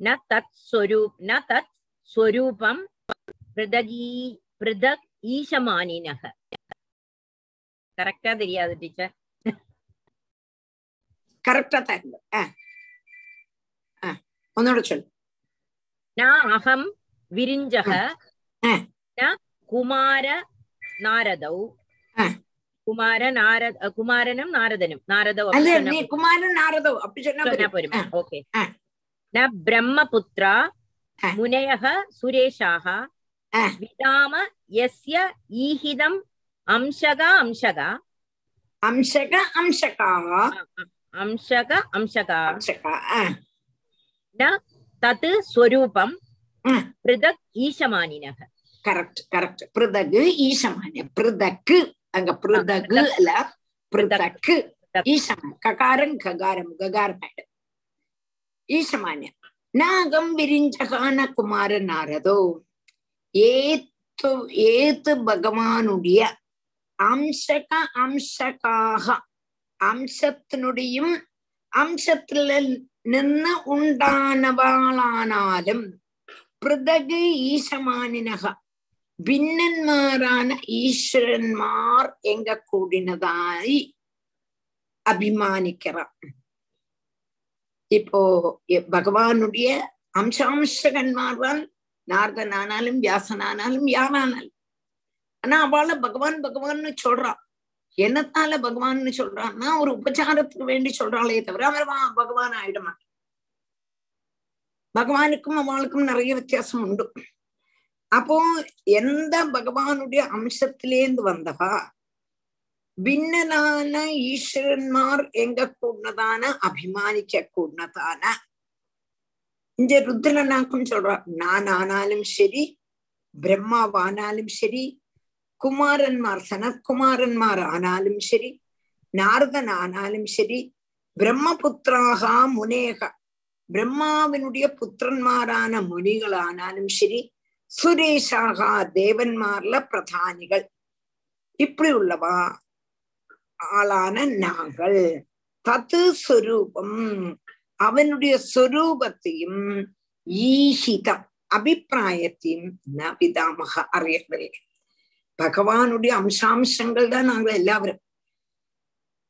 [SPEAKER 4] न तत् स्वरूप न तत् स्वरूपं पृथगी पृथक् ஈசமானினக கரெக்டா தெரியாது டீச்சர்
[SPEAKER 1] கரெக்டா தான் இருந்தது ஆ. ஆ. ஒன்னோட சொல்லு
[SPEAKER 4] ந அகம் விரிஞ்சக
[SPEAKER 1] ஆ.
[SPEAKER 4] ந குமார நாரதௌ
[SPEAKER 1] ஆ.
[SPEAKER 4] குமார நாரத குமாரனும் நாரதனும் நாரதௌ
[SPEAKER 1] அது
[SPEAKER 4] அப்படி
[SPEAKER 1] நீ
[SPEAKER 4] சொன்னா
[SPEAKER 1] குமாரன் நாரதோ அப்படி சொன்னா
[SPEAKER 4] சொன்னா
[SPEAKER 1] போதும்.
[SPEAKER 4] போருமா
[SPEAKER 1] ஆ.
[SPEAKER 4] ஓகே சுரேஷாः
[SPEAKER 1] ஆ.
[SPEAKER 4] விதாம யஸ்ய ஈஹிதம் அம்சக அம்சக
[SPEAKER 1] அம்சக அம்சகாவா
[SPEAKER 4] அம்சக அம்சகா
[SPEAKER 1] அம்சகா ஆ.
[SPEAKER 4] தத் ஸ்வரூபம்
[SPEAKER 1] ஆ.
[SPEAKER 4] பிருதக் ஈசமானினக
[SPEAKER 1] கரெக்ட் கரெக்ட் பிருதகு ஈசமானிய பிருதக்கு அங்க பிருதகு அல்ல பிருதக்கு ஈசமான் ககாரம் ககாரம் ககாரம் ஆயிடு ஈசமானியன் நாகம் விரிஞ்சகான குமார நாரதோ ஏத்து ஏத்து பகவானுடைய அம்சக அம்சகாக அம்சத்தினுடையும் அம்சத்துல നിന്ന് ഉണ്ടാനവാളാനാലും പൃഥക് ഈശമാനിനഹ. ഭിന്നന്മാരാണ് ഈശ്വരന്മാർ എങ്ക കൂടിനതായി അഭിമാനിക്കണം இப்போ பகவானுடைய பகவானுடைய நாரதன் ஆனாலும் வியாசன் ஆனாலும் யாரானாலும். ஆனா அவள பகவான் பகவான்னு சொல்றான். என்னத்தால பகவான்னு சொல்றான்னா ஒரு உபச்சாரத்துக்கு வேண்டி சொல்றாளே தவிர அவர் வா- பகவான் ஆயிடுமா பகவானுக்கும் அவளுக்கும் நிறைய வித்தியாசம் உண்டு. அப்போ எந்த பகவானுடைய அம்சத்திலேந்து வந்தவா ഭിന്നനാന ഈശ്വരന്മാർ എങ്ക കൂടതാണ് അഭിമാനിക്ക കൂടതാണ് ഇഞ്ച രുദ്രനാക്കും சொல்றா நான் ஆனாலும் சரி பிரம்மாவானாலும் சரி குமாரன்மார் சனத்குமாரன்மார் ஆனாலும் சரி நாரதன் ஆனாலும் சரி பிரம்மபுத்திராக முனேக பிரம்மாவினுடைய புத்திரன்மாரான முனிகளானாலும் சரி சுரேஷாக தேவன்மார்ல பிரதானிகள் இப்படி உள்ளவா ஆளான நாங்கள். தத்து சுரூபம். அவனுடைய சொரூபத்தையும் ஈஷிதம் அபிப்பிராயத்தையும் நபிதாமக அறியவில்லை. பகவானுடைய அம்சாம்சங்கள் தான் நாங்கள் எல்லாவரும்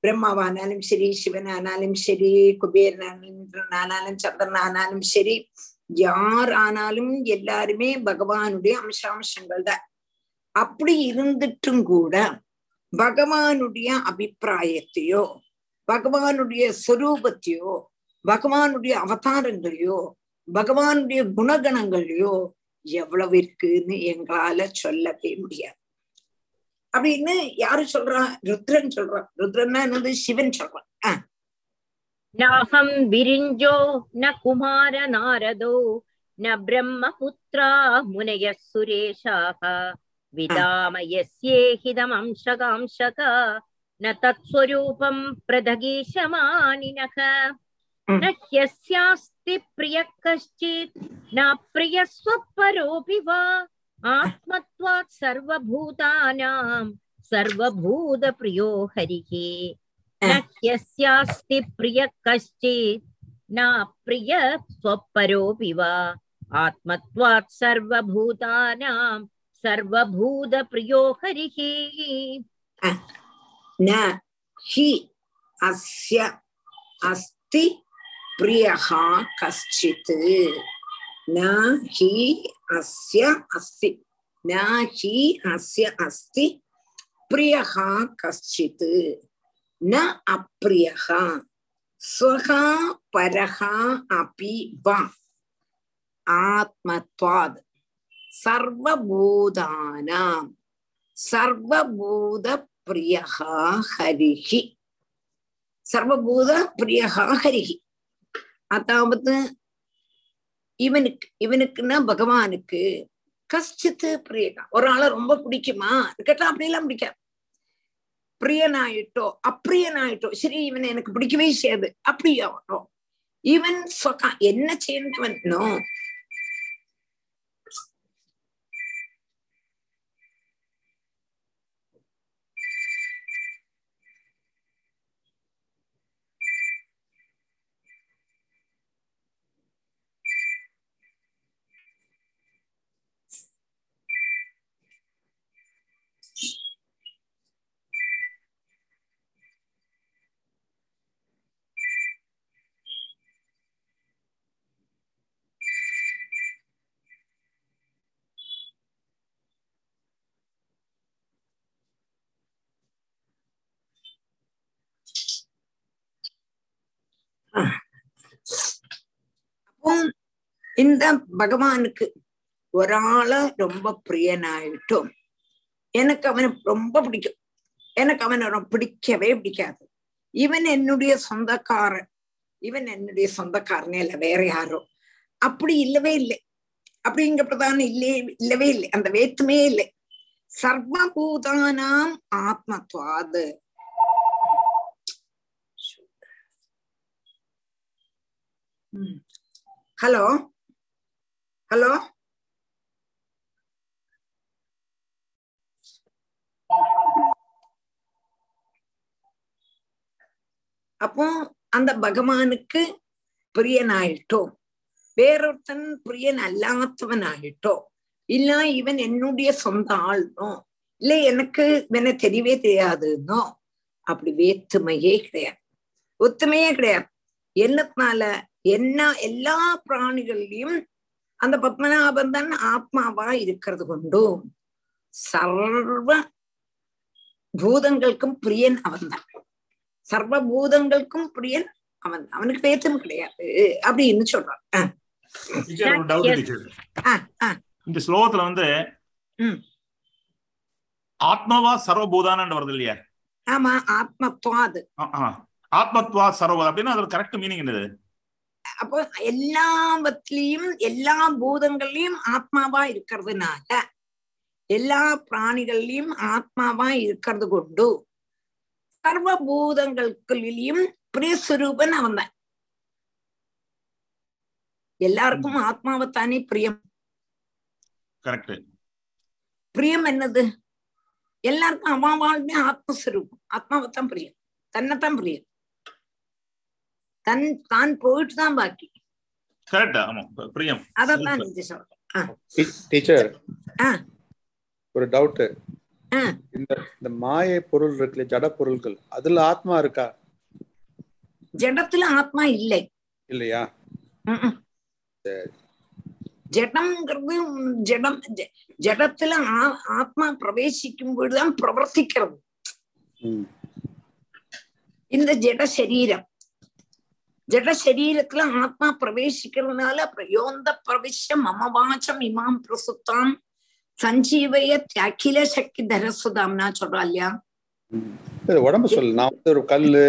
[SPEAKER 1] பிரம்மாவானாலும் சரி சிவனானாலும் சரி குபேரனானாலும் சந்திரனானாலும் சரி யார் ஆனாலும் எல்லாருமே பகவானுடைய அம்சாம்சங்கள் தான். அப்படி இருந்துட்டும் கூட பகவானுடைய அபிப்பிராயத்தையோ பகவானுடைய சொரூபத்தையோ பகவானுடைய அவதாரங்களையோ பகவானுடைய குணகணங்களையோ எவ்வளவு இருக்குன்னு எங்களால சொல்லவே முடியாது. அப்படின்னு யாரு சொல்றா? ருத்ரன் சொல்றான் ருத்ரன்னா என்னது? சிவன் சொல்றான். நாகம்
[SPEAKER 4] விரிஞ்சோ ந குமார நாரதோ ந பிரம்மபுத்ரா முனைய சுரேஷாக. विदामयस्येहिदमंशकांशक न तत्स्वरूपं प्रदगीशमानिनः न ह्यस्यास्ति प्रियः कश्चित् न प्रियः स्वपरोऽपि वा आत्मत्वात् सर्वभूतानां सर्वभूतप्रियो हरिः न ह्यस्यास्ति प्रियः कश्चित् न प्रिय स्वपरोऽपि वा आत्मत्वात् सर्वभूतानां सर्वभूतप्रियो
[SPEAKER 1] न, हि, अस्य, अस्ति, प्रियः कश्चित्। न, हि, अस्य, अस्ति। न, हि, अस्य, अस्ति, प्रियः कश्चित्। न, अप्रियः, स्वः, परः, अपि, वा। சர்வபூதானாம். சர்வபூத பிரியகா ஹரிஹி. சர்வபூத பிரியகா ஹரிஹி. அதாவது இவனுக்கு இவனுக்குன்னா பகவானுக்கு கஷ்டத்து பிரியகா. ஒரு ஆளை ரொம்ப பிடிக்குமா? கேட்டா அப்படியெல்லாம் பிடிக்காது. பிரியனாயிட்டோ அப்பிரியனாயிட்டோ சரி இவனை எனக்கு பிடிக்கவே செய்யாது. அப்படியாகட்டும். இவன் சொக்கா என்ன சேர்ந்தவனோ இந்த பகவானுக்கு ஒரு ஆள ரொம்ப பிரியனாயிட்டும். எனக்கு அவனை ரொம்ப பிடிக்கும். எனக்கு அவனை பிடிக்கவே பிடிக்காது. இவன் என்னுடைய சொந்தக்காரன். இவன் என்னுடைய சொந்தக்காரனே இல்லை வேற யாரோ. அப்படி இல்லவே இல்லை. அப்படிங்கிற இல்லையே இல்லவே இல்லை. அந்த வேத்துமே இல்லை. சர்வபூதானாம் ஆத்மத்வாது. ஹலோ? ஹலோ? அப்போ அந்த பகவானுக்கு பிரியனாயிட்டோ. வேறொருத்தன் பிரியன் அல்லாதவனாயிட்டோ. இல்ல இவன் என்னுடைய சொந்த ஆள்னோ. இல்ல எனக்கு இவனை தெரியவே தெரியாதுன்னோ. அப்படி வேற்றுமையே கிடையாது. ஒத்துமையே கிடையாது. என்னத்தினால? என்ன எல்லா பிராணிகள்லயும் அந்த பத்மநாபன் தான் ஆத்மாவா இருக்கிறது கொண்டும் சர்வ பூதங்களுக்கும் பிரியன் அவன்தான். சர்வ பூதங்களுக்கும் பிரியன் அவன். அவனுக்கு பேத்தம் கிடையாது அப்படின்னு சொல்றான்.
[SPEAKER 3] இந்த ஸ்லோகத்துல வந்து. ஆத்மவா சர்வபூதானன்னு வருது இல்லையா?
[SPEAKER 1] ஆமா ஆத்மத்வாது.
[SPEAKER 3] ஆத்மத்வா சர்வ அப்படின்னா அதோட கரெக்ட் மீனிங் என்னது?
[SPEAKER 1] அப்போ எல்லாவற்றிலையும் எல்லா பூதங்கள்லயும் ஆத்மாவா இருக்கிறதுனால எல்லா பிராணிகள்லயும் ஆத்மாவா இருக்கிறது கொண்டு சர்வ பூதங்களுக்குள்ளேயும் பிரியஸ்வரூபன் அவன் தான் எல்லாருக்கும் ஆத்மாவைத்தானே பிரியம்? பிரியம் என்னது? எல்லாருக்கும் அவன் வாழ்வே ஆத்மஸ்வரூபம். ஆத்மாவைத்தான் பிரியம். தன்னைத்தான் பிரியம். தன் தான் போயிட்டு தான் பாக்கி
[SPEAKER 3] கரெக்ட் ஆமா. பிரியம்.
[SPEAKER 1] அதைத்தான் நீங்க சொல்றேன்
[SPEAKER 9] டீச்சர்.
[SPEAKER 1] ஆ.
[SPEAKER 9] ஒரு டவுட். இந்த இந்த மாயை பொருள் இருக்குல்ல ஜட பொருட்கள் அதுல ஆத்மா இருக்கா?
[SPEAKER 1] ஜடத்துல ஆத்மா இல்லை.
[SPEAKER 9] இல்லையா.
[SPEAKER 1] ஜடம்ங்கிறது ஜடம் ஜடத்துல ஆ- ஆத்மா பிரவேசிக்கும் பொழுதுதான் பிரவர்த்திக்கிறது. இந்த ஜட சரீரம். ஜட சரீரத்துல ஆத்மா பிரவேசிக்கிறதுனால பிரயோந்த பிரவிஷ மம வாச்சம் இமாம் பிரசுத்தாம் சஞ்சீவய அகில சக்தி தரசுதாம்னா சொல்றா இல்லையா?
[SPEAKER 9] உடம்பு சொல்லு. நான் வந்து ஒரு கல்லு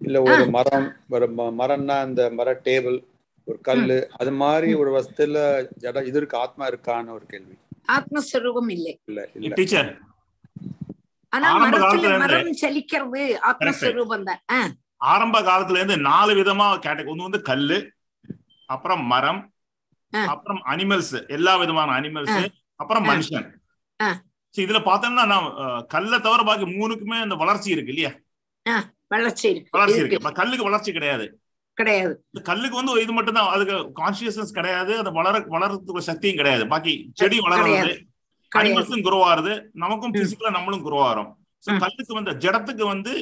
[SPEAKER 9] இல்ல ஒரு மரம் ஒரு ம- மரம்னா அந்த மர டேபிள் ஒரு கல்லு அது மாதிரி ஒரு வஸ்துல ஜட இது இருக்கு ஆத்மா இருக்கான்னு ஒரு கேள்வி.
[SPEAKER 1] ஆத்மஸ்வரூபம் இல்லை.
[SPEAKER 9] இல்ல இல்ல.
[SPEAKER 3] டீச்சர்
[SPEAKER 1] ஆனா மரத்துல மரம் சலிக்கிறது ஆத்மஸ்வரூபம் தான்.
[SPEAKER 3] ஆரம்ப காலத்துல இருந்து நாலு விதமா கேட்டகரி ஒண்ணு வந்து கல்லு அப்புறம் மரம். அப்புறம் அனிமல்ஸ் எல்லா விதமான அனிமல்ஸ் அப்புறம். மனுஷன். இதுல பார்த்தோம்னா நான் கல்லை தவிர பாக்கி மூணுக்குமே அந்த வளர்ச்சி இருக்கு இல்லையா?
[SPEAKER 1] வளர்ச்சி இருக்கு.
[SPEAKER 3] வளர்ச்சி இருக்கு. கல்லுக்கு வளர்ச்சி கிடையாது.
[SPEAKER 1] கிடையாது.
[SPEAKER 3] கல்லுக்கு வந்து இது மட்டும் தான் அதுக்கு கான்சியஸ்னஸ் கிடையாது அது வளர வளர்றதுக்கு சக்தியும் கிடையாது. பாக்கி செடி வளர்றது அனிமல்ஸும் குரோ ஆகுது நமக்கும். பிசிக்கலா நம்மளும் குரோ ஆறோம். கல்லுக்கு வந்து ஜடத்துக்கு வந்து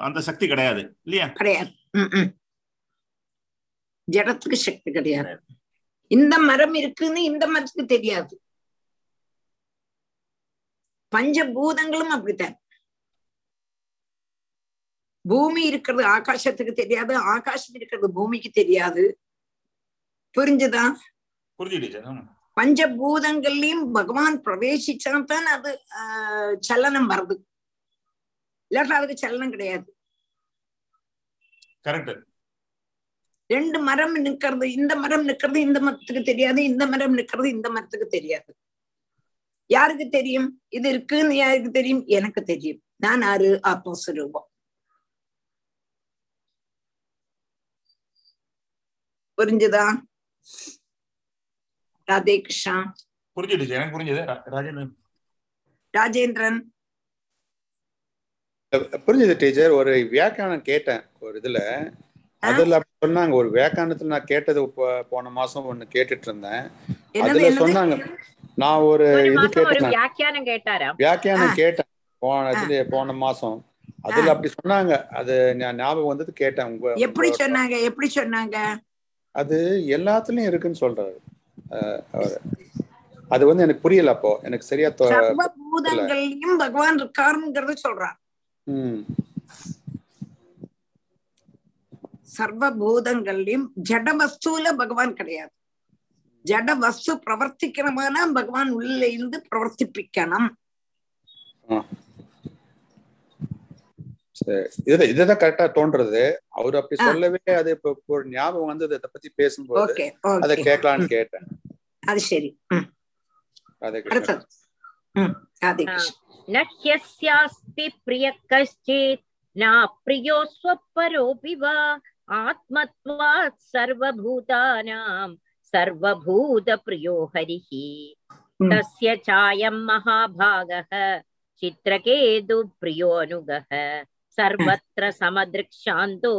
[SPEAKER 3] அந்த சக்தி கிடையாது இல்லையா?
[SPEAKER 1] கிடையாது. ஜடத்துக்கு சக்தி கிடையாது. இந்த மரம் இருக்குன்னு இந்த மரத்துக்கு தெரியாது. பஞ்சபூதங்களும் அப்படித்தான். பூமி இருக்கிறது ஆகாசத்துக்கு தெரியாது ஆகாசம் இருக்கிறது பூமிக்கு தெரியாது. புரிஞ்சுதா? பஞ்சபூதங்கள்லயும் பகவான் பிரவேசிச்சாதான் அது ஆஹ், சலனம் வருது இல்லாட்டா அதுக்கு சலனம் கிடையாது. ரெண்டு மரம் நிக்கிறது இந்த மரம் நிக்கிறது இந்த மரத்துக்கு தெரியாது. இந்த மரம் நிக்கிறது இந்த மரத்துக்கு தெரியாது. யாருக்கு தெரியும்? இது இருக்குன்னு யாருக்கு தெரியும்? எனக்கு தெரியும். நான் ஆறு ஆத்மஸ்வரூபம் புரிஞ்சுதா? ராதே கிருஷ்ணா.
[SPEAKER 3] புரிஞ்சது. ராஜேந்திரன்.
[SPEAKER 9] புரிஞ்சது டீச்சர் ஒரு வியாக்கியானம் கேட்டேன் ஒரு இதுல. அதுல சொன்னாங்க. ஒரு வியாக்கியானத்துல நான் கேட்டது போன மாசம் ஒண்ணு கேட்டுட்டு இருந்தேன் அதுல சொன்னாங்க. நான் ஒரு இது கேட்டேன் நான்.
[SPEAKER 4] வியாக்கியானம்.
[SPEAKER 9] கேட்டேன். போன இதுல போன மாசம். அதுல அப்படி சொன்னாங்க. அது ஞா- ஞாபகம் வந்தது கேட்டேன். உங்க
[SPEAKER 1] எப்படி சொன்னாங்க? எப்படி சொன்னாங்க?
[SPEAKER 9] அது எல்லாத்துலயும் இருக்குன்னு சொல்றாரு. அது வந்து எனக்கு புரியல அப்போ. எனக்கு சரியா
[SPEAKER 1] பூதங்கள்லயும் பகவான் இருக்காருங்கிறத சொல்றான்
[SPEAKER 9] ம்
[SPEAKER 1] சர்வ பூதங்கள்லயும் ஜட வஸ்துல பகவான் கிடையாது. ஜட வஸ்து பிரவர்த்திக்கணுமானா பகவான் உள்ள இருந்து பிரவர்த்திப்பிக்கணும்.
[SPEAKER 9] சரி. இதுதான் கரெக்டா தோன்றது அவர் அப்படி. சொல்லவே அது இப்ப ஞாபகம் வந்தது அதை பத்தி பேசும்போது. அதை
[SPEAKER 1] ஓகே.
[SPEAKER 9] கேட்கலான்னு கேட்டேன்.
[SPEAKER 1] அது சரி.
[SPEAKER 9] ராதே கிருஷ்ணா.
[SPEAKER 4] न ह्यस्यास्ति प्रियः कश्चित् न प्रियोऽस्वपरोऽपि वा आत्मत्वात् सर्वभूतानां सर्वभूतप्रियो हरिः
[SPEAKER 1] हम्म।
[SPEAKER 4] तस्य चायं महाभागः चित्रकेतुप्रियोऽनुगः सर्वत्र समदृक्षान्तो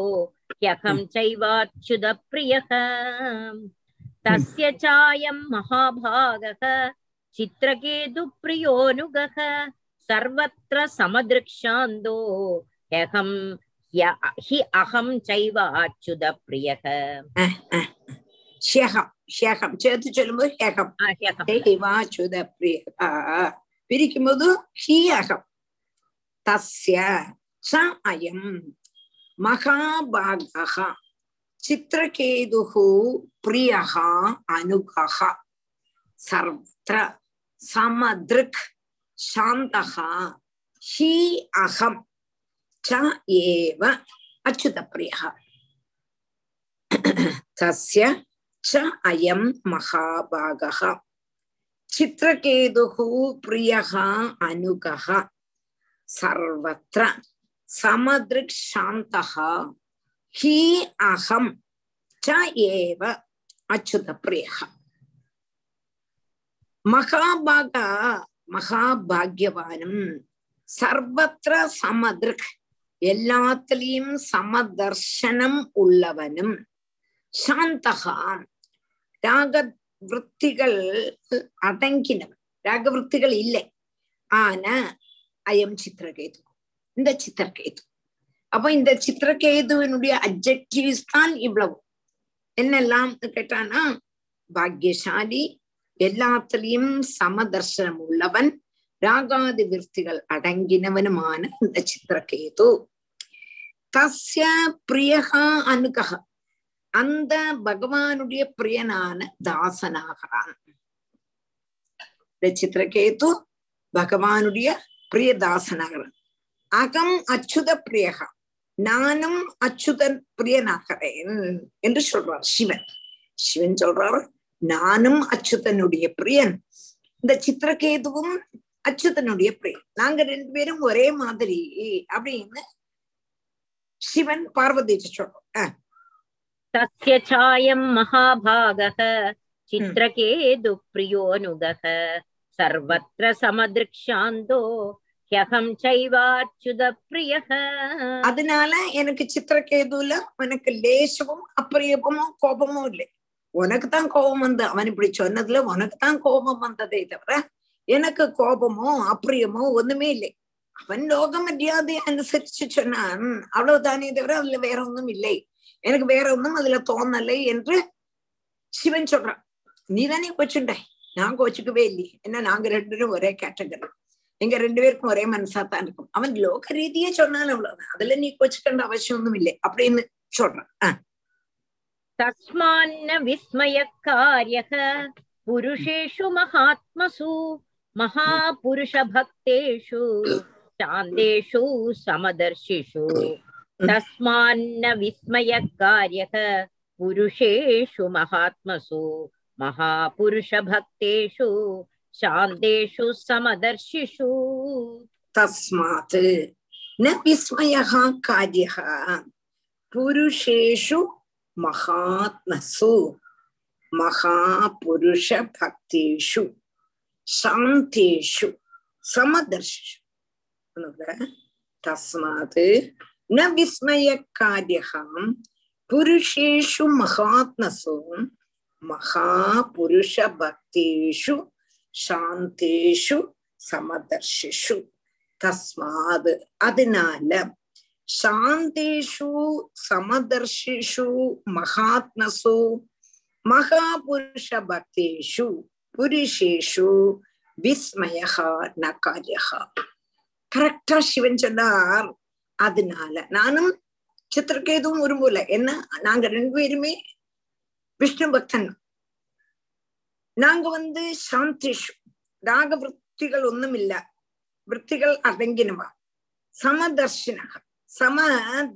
[SPEAKER 4] ह्यहं हम्म। चैवाच्युतप्रियः। तस्य हम्म। चायं महाभागः चित्रकेतुप्रियोऽनुगः சர்வத்திர சமதிருக்ஷாந்தோ யகம் ஹி அகம் சைவ ஆச்சுத பிரியக.
[SPEAKER 1] ஷேகம் ஷேகம். சேர்த்து சொல்லும்போது ஹேகம். ஹேவாச்சுத பிரியகா. பிரிக்கும் போது ஹி அகம் தஸ்ய ச அயம். மகாபாகா சித்திரகேதுகு பிரியகா அனுகா சர்வத்திர சமதிருக் समदृक् शान्तः हि अहं च एव अच्युतप्रियः तस्य च अयं महाभागः चित्रकेतुः प्रियः अनुगः सर्वत्र समदृक् शान्तः हि अहं च एव अच्युतप्रियः மகாபாக மகாபாகியவானும் சர்வத்திர சமதிருக் எல்லாத்திலையும் சமதர்சனம் உள்ளவனும். சாந்தகா ராக விற்த்திகள் அடங்கினவன். ராக இல்லை. ஆனா அயம் சித்திரகேது. இந்த சித்திரகேது. அப்ப இந்த சித்திரகேதுவினுடைய அப்ஜெக்டிவ்ஸ் தான் இவ்வளவு. என்னெல்லாம் கேட்டானா பாக்யசாலி எல்லாத்திலையும் சமதர்சனம் உள்ளவன் ராகாதி விற்த்திகள் அடங்கினவனுமான இந்த சித்திரகேது. தஸ்ய பிரியகா அனுகக அந்த பகவானுடைய பிரியனான தாசனாகிறான். இந்த சித்திரகேது பகவானுடைய பிரிய தாசனாகிறான். அகம் அச்சுத பிரியகா நானும் அச்சுதன் பிரியனாகிறேன் என்று சொல்றார் சிவன். சிவன் சொல்றாரு நானும் அச்சுதனுடைய பிரியன். இந்த சித்திரகேதுவும் அச்சுதனுடைய பிரியன். நாங்க ரெண்டு பேரும் ஒரே மாதிரி அப்படின்னு சிவன் பார்வதி சொல்றோம்.
[SPEAKER 4] தஸ்ய சாயம் மகாபாகः சித்திரகேது பிரியோனுகः சர்வத்திர சமதிருக்ஷாந்தோ ஹ்யகம் சைவார்ச்சுத பிரியக
[SPEAKER 1] அதனால எனக்கு சித்திரகேதுல எனக்கு லேசவும் அப்பிரியமும் கோபமும் இல்லை. உனக்கு தான் கோபம் வந்து அவன் இப்படி சொன்னதுல உனக்கு தான் கோபம் வந்ததே தவிர எனக்கு கோபமோ அப்பிரியமோ ஒண்ணுமே இல்லை. அவன் லோக மரியாதை அனுசரிச்சு சொன்னான். அவ்வளவுதானே தவிர அதுல வேற ஒன்றும் இல்லை. எனக்கு வேற ஒன்றும் அதுல தோணலை என்று சிவன் சொல்றான். நீ தானே கோச்சுண்ட நான் கோச்சுக்கவே இல்லையே. என்ன நாங்க ரெண்டு பேரும் ஒரே கேட்டகரி எங்க ரெண்டு பேருக்கும் ஒரே மனசா தான் இருக்கும். அவன் லோக ரீதியே சொன்னாலும் அவ்வளவுதான். அதுல நீ கோச்சுக்கண்ட அவசியம் ஒன்றும் இல்லை. அப்படின்னு சொல்றான். ஆஹ்
[SPEAKER 4] तस्मान्न विस्मयकार्यः पुरुषेषु महात्मसु, महापुरुषभक्तेषु शान्तेषु समदर्शिषु। तस्मान्न विस्मयकार्यः पुरुषेषु महात्मसु, महापुरुषभक्तेषु शान्तेषु समदर्शिषु।
[SPEAKER 1] तस्मात् न विस्मयः कार्यः। पुरुषेषु மகாத்மசு மகாபுருஷ பக்தேஷு சாந்தேஷு சமதர்ஷு. தஸ்மாத் ந விஸ்மய காரியம் புருஷேஷு மகாத்மசு மகாபுருஷ பக்தேஷு சாந்தேஷு சமதர்ஷிஷு. தஸ்மாத் அதனால சாந்தேஷு சமதர்ஷிஷு மகாத்மசு மகாபுருஷ பக்தேஷு புருஷேஷு விஸ்மயகா நகாரியகா கரெக்டா சிவன் சொன்னார். அதனால நானும் சித்திரகேதுவும் விரும்பல. என்ன? நாங்க ரெண்டு பேருமே விஷ்ணு பக்தன். நாங்க வந்து சாந்திஷு. ராக விற்த்திகள் ஒன்றும் இல்ல விற்த்திகள் அடங்கினவா? சமதர்ஷினகா சம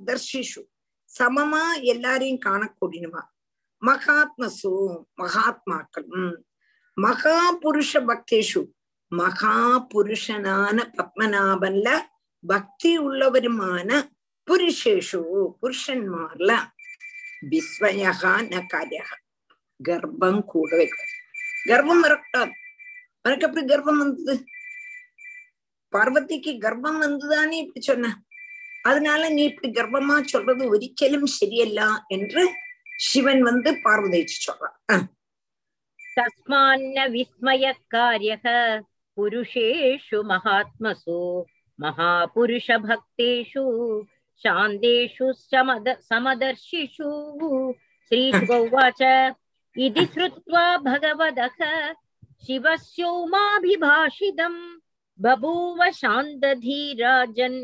[SPEAKER 1] தர்ஷிஷு. சமமா எல்லாரையும் காணக்கூடியவா? மகாத்மசு மகாத்மாக்களும் மகா புருஷ பக்தேஷு. மகா புருஷனான பத்மநாபன்ல பக்தி உள்ளவருமான புருஷேஷு புருஷன்மார்ல விஸ்வயகா ந காரியா கர்ப்பம் கூட வைக்கும் கர்ப்பம் வரக்கூடாது உனக்கு எப்படி கர்ப்பம் வந்தது. பார்வதிக்கு கர்ப்பம் வந்துதானே இப்படி சொன்ன. அதனால நீ இப்படி கர்ப்பமா சொல்றது ஒரிக்கலும் சரியல்ல என்று சிவன் வந்து பார்வதிச்சு சொல்றான்
[SPEAKER 4] தஸ்மான விஸ்மய காரியக புருஷேஷு மகாத்மசு மகாபுருஷ பக்தேஷு சாந்தேஷு சமத சமதர்ஷிஷு. ஸ்ரீசுகௌவாச்ச இது ஸ்ருத்வா பகவதக சிவஸ்யோமாபிபாஷிதம். பபூவ சாந்ததீராஜன்.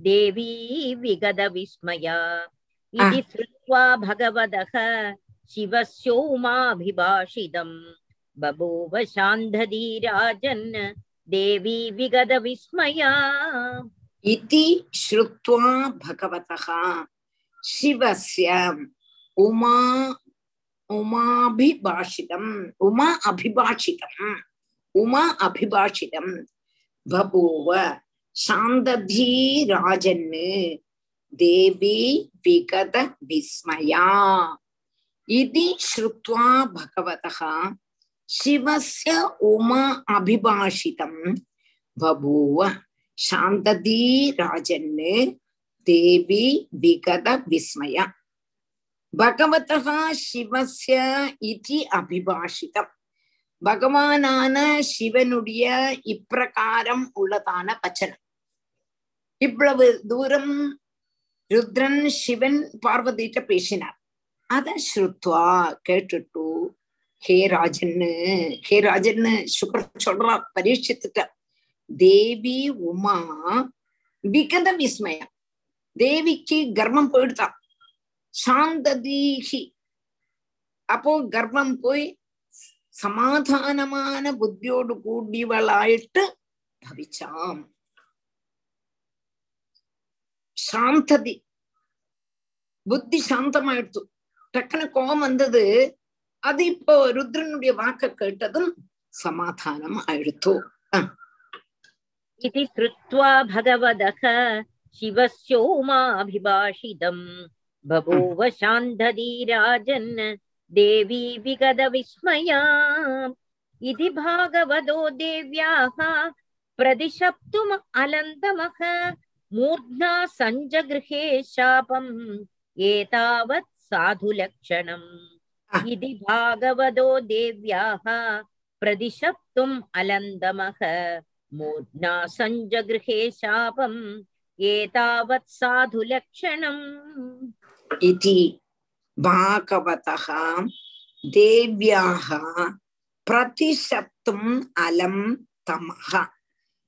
[SPEAKER 4] देवी विगतविस्मया इति श्रुत्वा भगवतः शिवस्योमाभिभाषितम्। बभूव शान्तधीराजन् देवी विगतविस्मया
[SPEAKER 1] इति श्रुत्वा भगवतः शिवस्य उमा उमाभिभाषितम् उमा अभिभाषितम् उमा अभिभाषितम्। बभूव शान्तधीराजन् देवी विगत विस्मया इति श्रुत्वा भगवतः शिवस्य उमा अभिभाषितम् बभूव शान्तधीराजन् देवी विगत विस्मय भगवतः शिवस्य इति அபிபாஷிதம் பகவானான சிவனுடைய இப்பிரகாரம் உள்ளதான வச்சனம் இவ்வளவு தூரம் ருத்ரன் சிவன் பார்வதிட்ட பேசினார். அத ஸ்ருத்வா கேட்டுட்டு ஹே ராஜன்னு ஹே ராஜன்னு சுகர் சொல்றா பரீட்சித்துட்ட. தேவி உமா விகத விஸ்மயம் தேவிக்கு கர்வம் போயிடுதான் சாந்ததீகி அப்போ கர்வம் போய் சமாதானமான புத்தியோடு கூடியவளாயிட்டு பவிச்சாம் சாந்ததி. புத்தி சாந்தமாயிடுத்து டக்குனு கோபம் வந்தது. அது இப்போ ருத்ரனுடைய வாக்க கேட்டதும் சமாதானம் ஆயிடுத்து.
[SPEAKER 4] இது கிருத்வா பகவதக சிவசோமாபிபாஷிதம் பபூவ சாந்ததீராஜன் தேவி விகத விஸ்மயா இது பாகவதோ தேவியாக பிரதிஷப்தும் அலந்தமக मूर्ध्ना सञ्जगृहे शापम् एतावत् साधुलक्षणम् इति भागवतो देव्याः प्रतिशप्तुम् अलन्दमः मूर्ध्ना सञ्जगृहे शापम् एतावत् साधुलक्षणम्
[SPEAKER 1] इति भागवतः देव्याः प्रतिशप्तुम् अलं तमः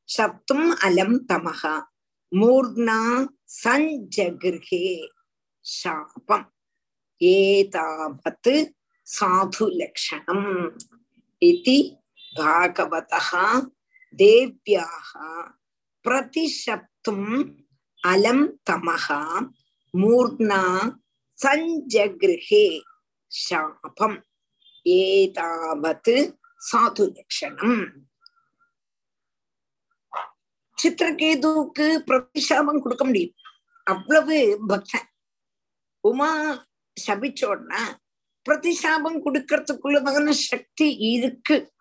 [SPEAKER 1] शप्तुम् अलं तमः மூர்னா சஞ்சகிருஹே சாபம். ஏதாவத் சாது லக்ஷணம். இது பாகவதः தேவ்யாः பிரதிஷப்தும் அலம் தமஹ மூர்னா சஞ்சகிருஹே சாபம். ஏதாவத் சாது லக்ஷணம். சித்திரகேதுவுக்கு பிரதிஷாபம் கொடுக்க முடியும். அவ்வளவு பக்தன். உமா சபிச்சோடனா பிரதிஷாபம் கொடுக்கறதுக்குள்ளதான சக்தி இருக்கு.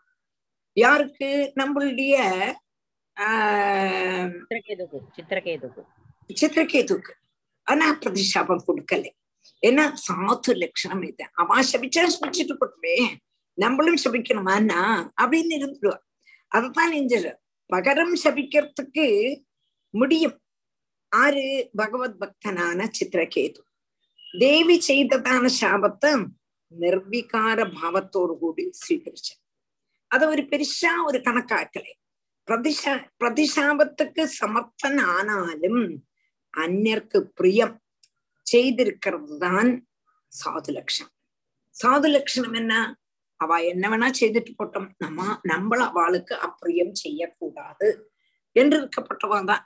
[SPEAKER 1] யாருக்கு? நம்மளுடைய
[SPEAKER 4] சித்திரகேதுக்கு
[SPEAKER 1] சித்திரகேதுக்கு ஆனா பிரதிஷாபம் கொடுக்கல. ஏன்னா சாத்து லட்சணம் இது. அவன் சபிச்சா சபிச்சுட்டு போட்டுமே. நம்மளும் சபிக்கணுமான்னா அப்படின்னு இருந்துடுவான் அதைத்தான் நெஞ்சிடும் பகரம் சபிக்கிறதுக்கு முடியும் ஆறு பகவத் பக்தனான சித்திரகேது தேவி செய்ததான சாபத்தை நிர்வீகார பாவத்தோடு கூடி സ്വീകരിച്ച അത് ഒരു പെരിശാ ഒരു കണക്കാക്കലെ പ്രതിശാ പ്രതിശാപത്തുക്ക് സമർത്ഥനാനാലും അന്യർക്ക് പ്രിയം ചെയ്തിരിക്കുന്നത് താൻ സാധുലക്ഷണം സാധുലക്ഷണം എന്നാ அவ என்ன வேணா செய்துட்டு போட்டோம். நம்ம நம்மள அவளுக்கு அப்பிரியம் செய்யக்கூடாது என்று இருக்கப்பட்டவன் தான்.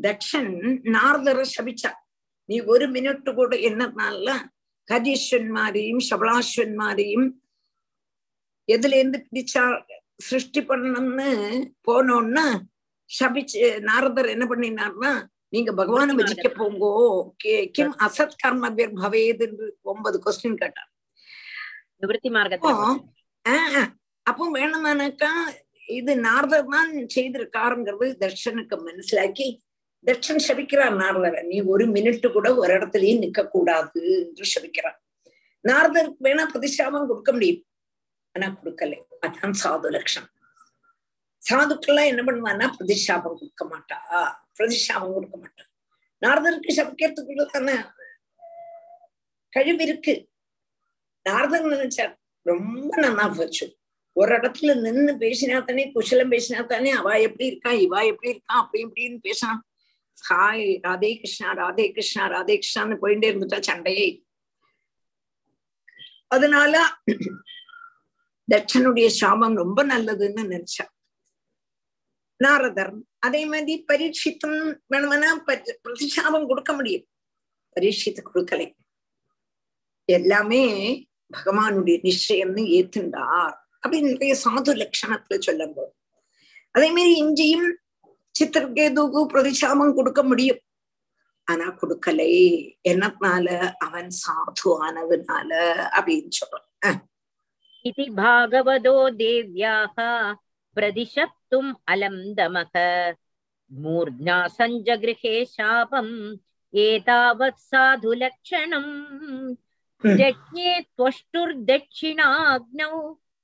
[SPEAKER 1] தக்ஷன் நாரதரை சபிச்சா நீ ஒரு மினிட் கூட என்னன்னால ஹரீஸ்வன்மாரையும் சபலாஸ்வன்மாரையும் எதுல இருந்து பிடிச்சா சிருஷ்டி பண்ணணும்னு போனோம்னா சபிச்சு நாரதர் என்ன நீங்க பகவான பஜிக்க போங்கோ. கிம் அசத் கர்ம பவேது என்று ஒன்பது கொஸ்டின் கேட்டார்.
[SPEAKER 4] நிவர்த்தி
[SPEAKER 1] ஆஹ் அப்போ வேணுமானாக்கா இது நாரதர் தான் செய்திருக்காருங்கிறது தர்ஷனுக்கு மனசிலாக்கி தர்ஷன் சபிக்கிறார் நாரதரை நீ ஒரு மினிட் கூட ஒரு இடத்துலயே நிக்க கூடாது என்று சபிக்கிறார் நாரதருக்கு வேணா பிரதிஷ்டாபம் கொடுக்க முடியும் ஆனா கொடுக்கல அதான் சாது லட்சணம் சாதுக்கெல்லாம் என்ன பண்ணுவான்னா பிரதிஷ்டாபம் கொடுக்க மாட்டா பிரதிஷ்டாபம் கொடுக்க மாட்டா நாரதருக்கு சபிக்கிறதுக்குள்ள தானே கழிவு இருக்கு நாரதன் நினைச்சார் ரொம்ப நன்னா போச்சு. ஒரு இடத்துல நின்னு பேசினா தானே குஷலம் பேசினா தானே அவ எப்படி இருக்கா இவா எப்படி இருக்கா அப்படி இப்படின்னு பேசலாம் ஹாய் ராதே கிருஷ்ணா ராதே கிருஷ்ணா ராதே கிருஷ்ணான்னு போயிட்டே இருந்துட்டா சண்டையே. அதனால தட்சனுடைய சாபம் ரொம்ப நல்லதுன்னு நினைச்சா. நாரதர் அதே மாதிரி பரீட்சித்தம் வேணும்னா பிரதிஷாபம் கொடுக்க முடியும். பரீட்சித்து கொடுக்கலை. எல்லாமே பகவானுடைய நிச்சயம்னு ஏத்துண்டார். அப்படின்னு நிறைய சாது லட்சணத்துல சொல்லும் போது அதே மாதிரி இஞ்சியும் சித்திரகேதுக்கு பிரதிஷாமம் கொடுக்க முடியும். ஆனா கொடுக்கலை. என்னத்தினால அவன் சாது ஆனதுனால அப்படின்னு சொல்றான்
[SPEAKER 4] இது பாகவதோ தேவ்யாக பிரதிஷப்தும் அலம் தமக சஞ்சகிருஹே சாபம் ஏதாவத் சாது லட்சணம் जज्ञे त्वष्टुर्दक्षिणाग्नौ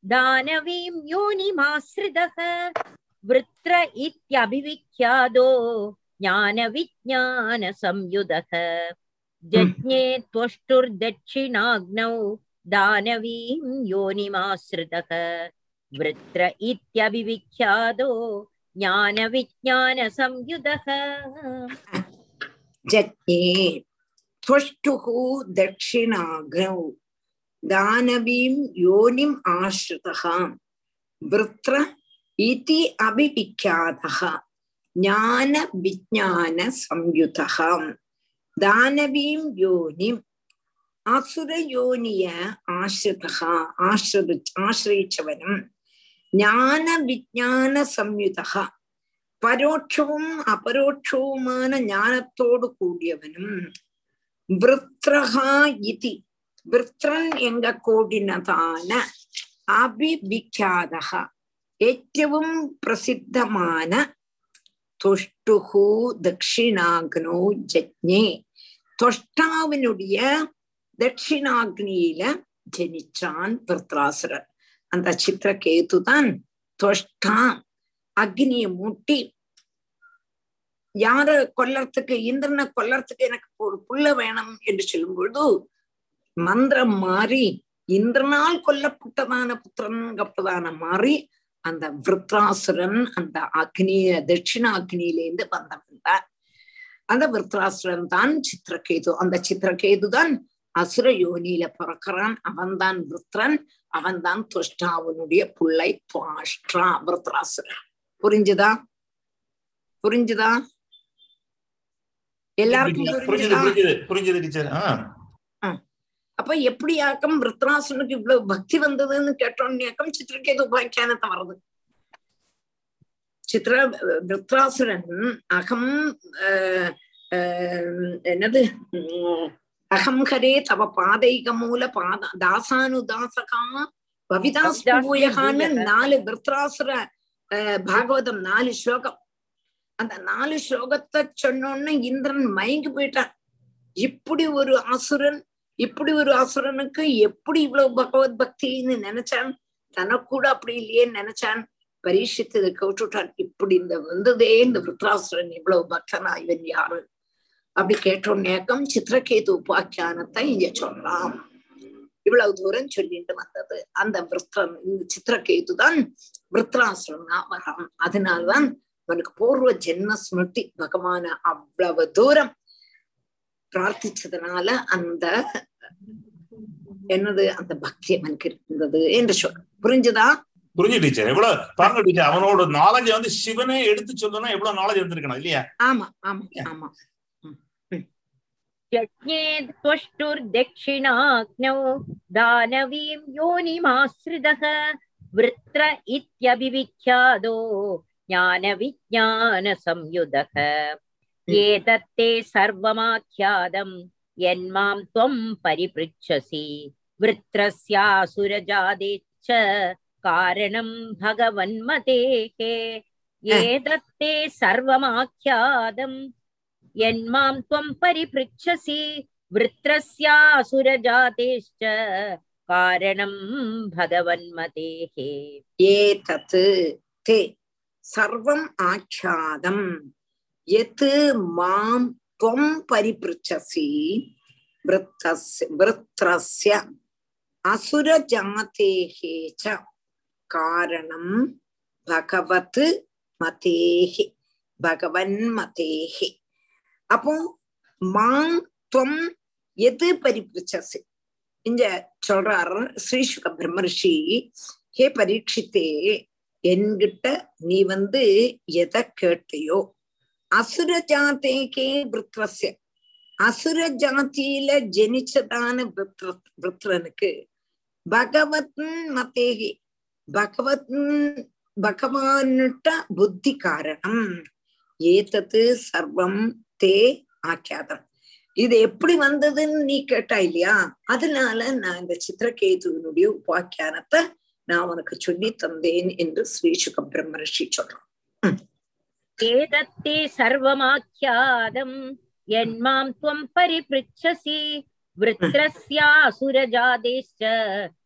[SPEAKER 4] दानवीं योनिमाश्रितः वृत्र इत्यभिविख्यातो ज्ञानविज्ञानसंयुधः। जज्ञे त्वष्टुर्दक्षिणाग्नौ दानवीं योनिमाश्रितः वृत्र इत्यभिविख्यातो ज्ञानविज्ञानसंयुधः।
[SPEAKER 1] जज्ञे त्वष्टुः दक्षिणागौ दानवीं योनिम् आश्रितः वृत्र इति अभिविख्यातः ज्ञानविज्ञानसंयुतः दानवीं योनिम् असुरयोनिय आश्रितः आश्रि आश्रयिचवनं ஞானவிஜானசம்யுதः பரோட்சவும் அபரோட்சவுமான ஞானத்தோடு கூடியவனும் விருத்ரஹா இதி விருத்ரன் எங்க கூடினதான அபிவிக்காதக ഏറ്റവും പ്രസിദ്ധമാണ് തുഷ്ടുഹു ദക്ഷിണാഗ്നോ ജജ്ഞേ തൊഷ്ടാവിനുടിയ ദക്ഷിണാഗ്നിയില ജനിച്ചാൻ വൃത്രാസുരൻ അന്ത ചിത്രകേതുതാൻ തൊഷ്ടാം അഗ്നിയെ മുട്ടി யார கொல்லறதுக்கு இந்திரனை கொல்லறதுக்கு எனக்கு ஒரு புள்ள வேணும் என்று சொல்லும் பொழுது மந்திரம் மாறி இந்திரனால் கொல்லப்பட்டதான புத்திரன்கப்பதான மாறி அந்த விருத்ராசுரன் அந்த அக்னிய தட்சிண அக்னியிலேருந்து வந்தவன் அந்த விருத்ராசுரன் தான் சித்திரகேது. அந்த சித்திரகேது தான் அசுர யோனியில பிறக்கிறான். அவன்தான் விருத்ரன். அவன்தான் துஷ்டாவனுடைய பிள்ளை துவாஷ்டா விருத்ராசுரன். புரிஞ்சுதா? புரிஞ்சுதா? எல்லாருக்கும்
[SPEAKER 3] புரிஞ்சுது
[SPEAKER 1] புரிஞ்சுதா?
[SPEAKER 3] புரிஞ்சுது டீச்சர்.
[SPEAKER 1] அப்ப எப்படியாக்கம் விருத்ராசுரனுக்கு இவ்வளவு பக்தி வந்ததுன்னு கேட்டோன்னேக்கம் சித்திரகேது உபாக்கியானத்தை வருது சித்திர விருத்ராசுரன் அகம் என்னது? அகம் ஹரே தவ பாதைக மூல பாத தாசானுதாசகா பவிதாஸ்பூயகான்னு நாலு விருத்ராசுர பாகவதம் நாலு ஸ்லோகம். அந்த நாலு ஸ்லோகத்தை சொன்னோன்னு இந்திரன் மயங்கி போயிட்டான். இப்படி ஒரு அசுரன் இப்படி ஒரு அசுரனுக்கு எப்படி இவ்வளவு பகவத் பக்தின்னு நினைச்சான்? தனக்கு கூட அப்படி இல்லையே நினைச்சான்? பரீட்சித்து இதை கேட்டுட்டான் இப்படி இந்த வந்ததே இந்த விருத்ராசுரன் இவ்வளவு பக்தனா இவன் யாரு? அப்படி கேட்டோன்னேக்கம் சித்திரகேது உபாக்கியானத்தை இங்க சொல்லலாம் இவ்வளவு தூரம் சொல்லிட்டு வந்தது. அந்த விருத்தன் இந்த சித்திரகேது தான் விருத்ராசுரன் வரான் அதனால்தான் அவனுக்கு பூர்வ ஜென்ம ஸ்மிருதி பகவான அவ்வளவு தூரம் பிரார்த்திச்சதுனால அந்த என்னது அந்த பக்தி அவனுக்கு இருந்தது என்று சொல் புரிஞ்சுதா
[SPEAKER 3] புரிஞ்சு டீச்சர் எவ்வளவு பாருங்க டீச்சர் அவனோட நாலேஜ் வந்து சிவனே எடுத்து சொல்லணும்னா எவ்வளவு நாலேஜ் இருந்திருக்கணும் இல்லையா
[SPEAKER 1] ஆமா ஆமா ஆமா
[SPEAKER 4] यज्ञे त्वष्टुर्दक्षिणाग्नौ दानवीं योनिमाश्रितः वृत्र इत्यभिविख्यातो ज्ञानविज्ञानसंयुधः एतत्ते सर्वमाख्यातं यन्मां त्वं परिपृच्छसि वृत्रस्यासुरजादेश्च कारणं भगवन्मतेः एतत्ते सर्वमाख्यातं यन्मां त्वं परिपृच्छसि वृत्रस्यासुरजातेश्च कारणं भगवन्मतेः
[SPEAKER 1] एतत् ते சர்வம் ஆட்சாதம் எத்து மாம் துவம் பரிபிருச்சசி விருத்திரஸ்ய அசுரஜாத்தேகே ச. காரணம் பகவத் மதேகி பகவன் மதேகி அப்போ மாங் துவம் எது பரிபிருச்சசி? இங்க சொல்றார் ஸ்ரீசுக பிரம்மர்ஷி ஹே பரீட்சித்தே என்கிட்ட நீ வந்து எதை கேட்டியோ? அசுர ஜாத்தேகே விருத்ரஸ்ய அசுர ஜாத்தியில ஜனிச்சதான விருத்ர- விருத்ரனுக்கு பகவத் மத்தேகி பகவத் பகவான்கிட்ட புத்தி காரணம். ஏதத்து சர்வம் தே ஆக்கியாதம். இது எப்படி வந்ததுன்னு நீ கேட்டா இல்லையா? அதனால நான் இந்த சித்திரகேதுவினுடைய உபாக்கியானத்தை நான் உனக்கு சொல்லி தந்தேன் என்று ஸ்ரீசுக பிரம்மரிஷி சொல்றான்
[SPEAKER 4] ஏதத்தே சர்வமாக்கியாதம். என் மாம் துவம் பரிபிருச்சசி. விருத்திரஸ்யாசுரஜாதேஷ்ட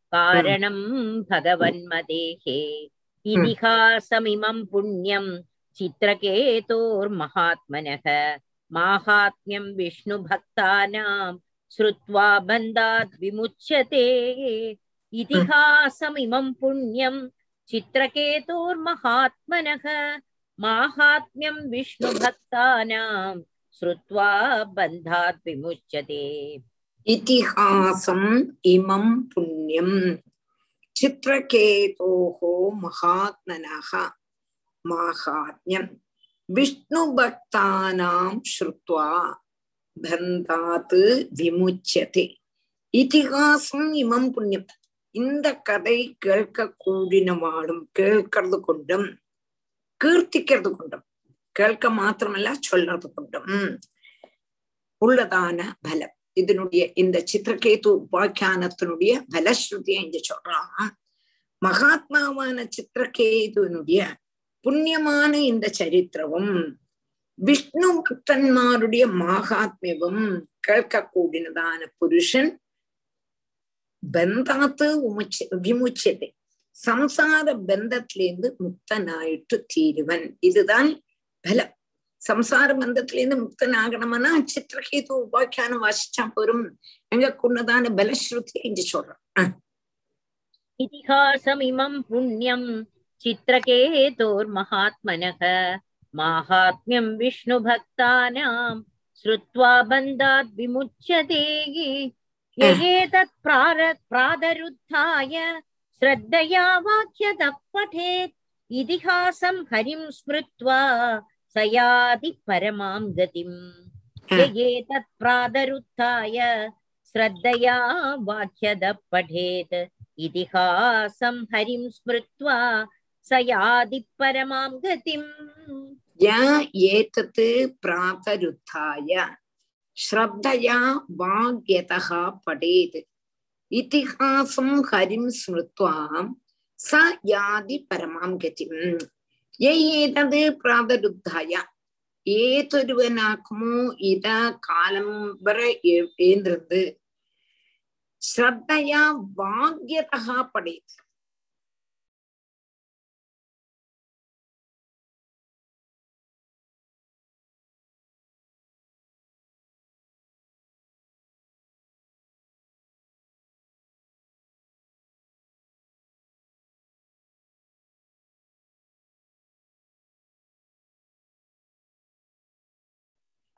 [SPEAKER 4] காரணம் பகவன்மதேகே. இதிகாசமிமம் புண்ணியம். சித்திரகேதோர் மகாத்மனக. மாஹாத்மியம் விஷ்ணு பக்தானாம் ஸ்ருத்வா பந்தாத் விமுச்சதே. इतिहासमिमं पुण्यं चित्रकेतोर्महात्मनः माहात्म्यं विष्णुभक्तानां श्रुत्वा बन्धात् विमुच्यते।
[SPEAKER 1] इतिहासम् इमं पुण्यं चित्रकेतोः महात्मनः माहात्म्यं विष्णुभक्तानां श्रुत्वा बन्धात् विमुच्यते। इतिहासम् इमं पुण्यम्। இந்த கதை கேட்க கூடினவாளும் கேட்கறது கொண்டும் கீர்த்திக்கிறது கொண்டும் கேட்க மாத்திரமல்ல சொல்றது கொண்டும். உள்ளதான பலம். இதனுடைய இந்த சித்திரகேது உபாக்கியானத்தினுடைய பலஸ்ருதியை இங்க சொல்றான். மகாத்மாவான சித்திரகேதுனுடைய புண்ணியமான இந்த சரித்திரமும் விஷ்ணு பக்தன்மாருடைய மகாத்மியவும் கேட்க கூடினதான புருஷன் பந்தாத்து உமுச்ச விமுச்சது சம்சார பந்தத்திலேருந்து முக்தனாயிட்டு தீருவன் இதுதான் பலம் சம்சார பந்தத்திலேருந்து முக்தன் ஆகணும்னா சித்திரகேது உபாக்கியானம் வாசிச்சா போரும் எங்க கொண்டதான பலஸ்ருதி என்று சொல்றான்
[SPEAKER 4] இதிகாசமிமம் புண்ணியம் சித்திரகேதோர் மகாத்மனக மாஹாத்மியம் விஷ்ணு பக்தானாம் ஸ்ருத்வா பந்தாத் விமுச்சதேயே एतत् प्रार प्रादरुद्धाय श्रद्धया वाक्यतः पठेत् इतिहासं हरिं स्मृत्वा स याति परमां गतिम् एतत् प्रादरुत्थाय श्रद्धया वाक्यदः पठेत् इतिहासं हरिं स्मृत्वा स याति परमां गतिम्
[SPEAKER 1] य एतत् प्रातरुत्थाय ஸ்ரத்தையா வாக்யதா படேத். இத்திஹாசம் ஹரிம் ஸ்மிருத்வா ச யாதி பரமாம் கதிம். ஏதது பிராதருத்தாய. ஏதொருவனாக்குமோ இத காலம்பர ஏந்திருந்து. ஸ்ரத்தையா வாக்யதா படேத்.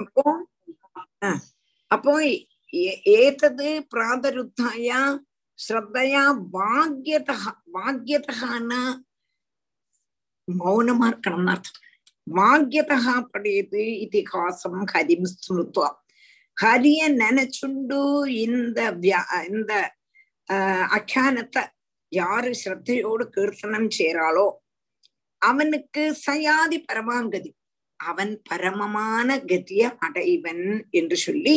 [SPEAKER 1] അപ്പോ ആ, അപ്പോ ഏ- ഏതത് പ്രാതരുദ്ധായ ശ്രദ്ധയാ വാഗ്യത വാഗ്യതന മൗനമാ இருக்கணும்னு அர்த்தம் வாக்கியதா படையது இதிகாசம் ஹரிம் ஸ்மிருத்வா ஹரிய நினைச்சுண்டு இந்த வியா இந்த ஆஹ் அக்கியானத்தை யாரு ஸ்ரத்தையோடு கீர்த்தனம் செய்யறாளோ அவனுக்கு சயாதி பரமாங்கதி அவன் பரமமான கதிய அடைவன் என்று சொல்லி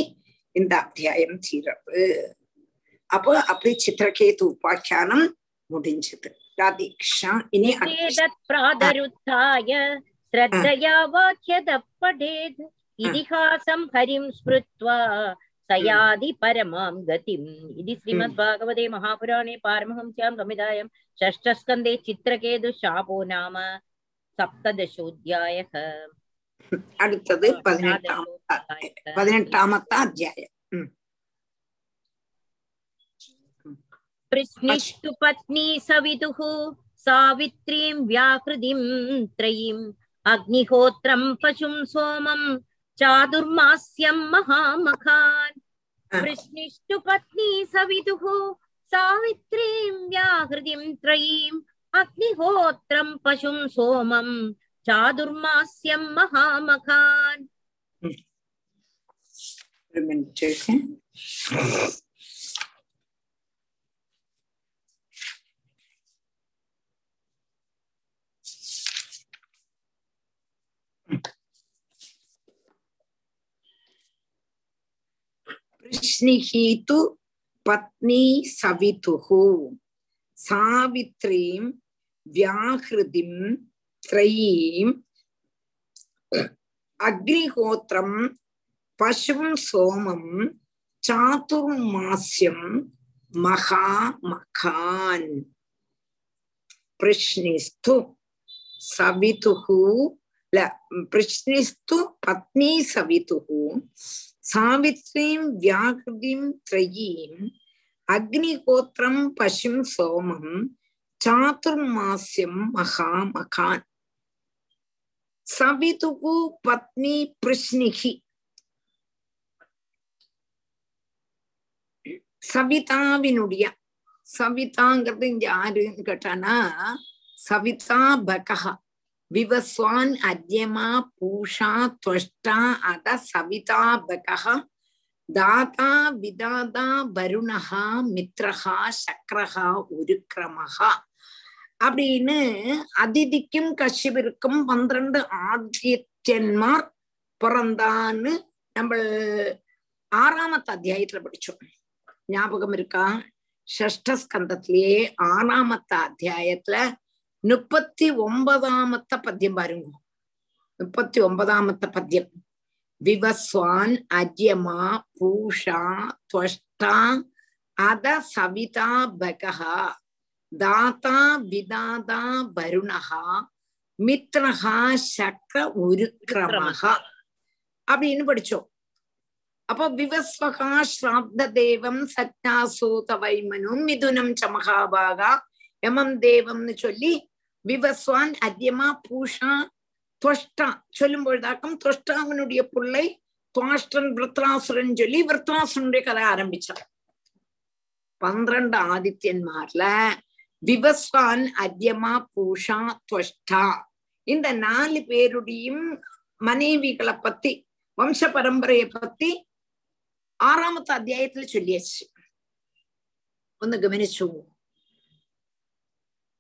[SPEAKER 1] இந்த அத்தியாயம் தீரவு அப்போ அப்படி சித்திரகேது உபாக்கியானம் முடிஞ்சது ராதீக்ஷா இனி அடுத்த
[SPEAKER 4] एतत् प्रादरुत्थाय श्रद्धया वाक्यतः पठेत् इतिहासं हरिं स्मृत्वा स याति परमां गतिम् इति श्रीमद्भागवते महापुराणे पारमहंस्यां संहितायां षष्ठस्कन्धे चित्रकेतु शापो नाम सप्तदशोऽध्यायः
[SPEAKER 1] அடுத்தது பதினெட்டாம் பதினெட்டாமத்த அத்தியாயம் ம்.
[SPEAKER 4] प्रश्निष्टु पत्नी सवितुः सावित्रीं व्याकृतिं त्रयीम् अग्निहोत्रं पशुं सोमं चातुर्मास्यं महामखान् वृष्णिष्टु पत्नी सवितुः सावित्रीं व्याहृतिं त्रयीम् अग्निहोत्रं पशुं सोमं
[SPEAKER 1] చాదుర్మాస్యం మహామఖాన్. వృష్ణిహీతు పత్ని సవితు సావిత్రీం వ్యాహృతిం ത്രയീം അഗ്നിഹോത്രം പശും സോമം ചാതുർമാസ്യം മഹാമഖാൻ പ്രശ്നിസ്തു സവിതുഹു प्रश्निस्तु पत्नी सवितुः सावित्रीं व्याकृतिं ത്രയീം അഗ്നിഹോത്രം പശും सोमं चातुर्मास्यं महामखान् சவிதுகு பத்னி பிருஷ்ணிகி. சவிதாவினுடைய சவிதாங்கிறது இங்க யாருன்னு கேட்டானா சவிதா பகஹா விவஸ்வான் அத்யமா பூஷா துவஷ்டா அத சவிதா பகஹா தாதா விதாதா வருணஹா மித்ரஹா சக்ரஹா உருக்கிரமஹா அப்படின்னு அதிதிக்கும் கஷ்யபிற்கும் பன்னிரண்டு ஆதித்யன்மார் பிறந்தான்னு நம்ம ஆறாமத்து அத்தியாயத்துல படிச்சோம். ஞாபகம் இருக்கா? ஷஷ்டஸ்கந்தத்திலேயே ஆறாமத்த அத்தியாயத்துல முப்பத்தி ஒன்பதாமத்த பத்தியம் பாருங்க. முப்பத்தி ஒன்பதாமத்த பத்தியம். விவஸ்வான் அஜ்யமா பூஷா துவஷ்டா அத சவிதா பகஹா. தாத்தா விதாதா வருணஹா மித்ரஹா சக்கர உருக்கிரமஹா அப்படின்னு படிச்சோம். அப்போ விவஸ்வகா ஸ்ராப்த தேவம் சக்னாசூத வைமனும் மிதுனம் ச மகாபாகா யமம் தேவம்னு சொல்லி விவஸ்வான் அத்தியமா பூஷா துவஷ்டா சொல்லும் பொழுதாக்கம் துவஷ்டாவனுடைய பிள்ளை துவாஷ்டன் விருத்ராசுரன் சொல்லி விருத்ராசுரனுடைய கதை ஆரம்பிச்சான். பன்னிரண்டு ஆதித்யன்மார்ல விவஸ்வான் அர்யமா பூஷா துவஷ்டா இந்த நாலு பேருடையும் மனைவிகளை பத்தி வம்ச பரம்பரையை பத்தி ஆறாமத்து அத்தியாயத்துல சொல்லியாச்சு ഒന്ന് ഗമനിച്ചു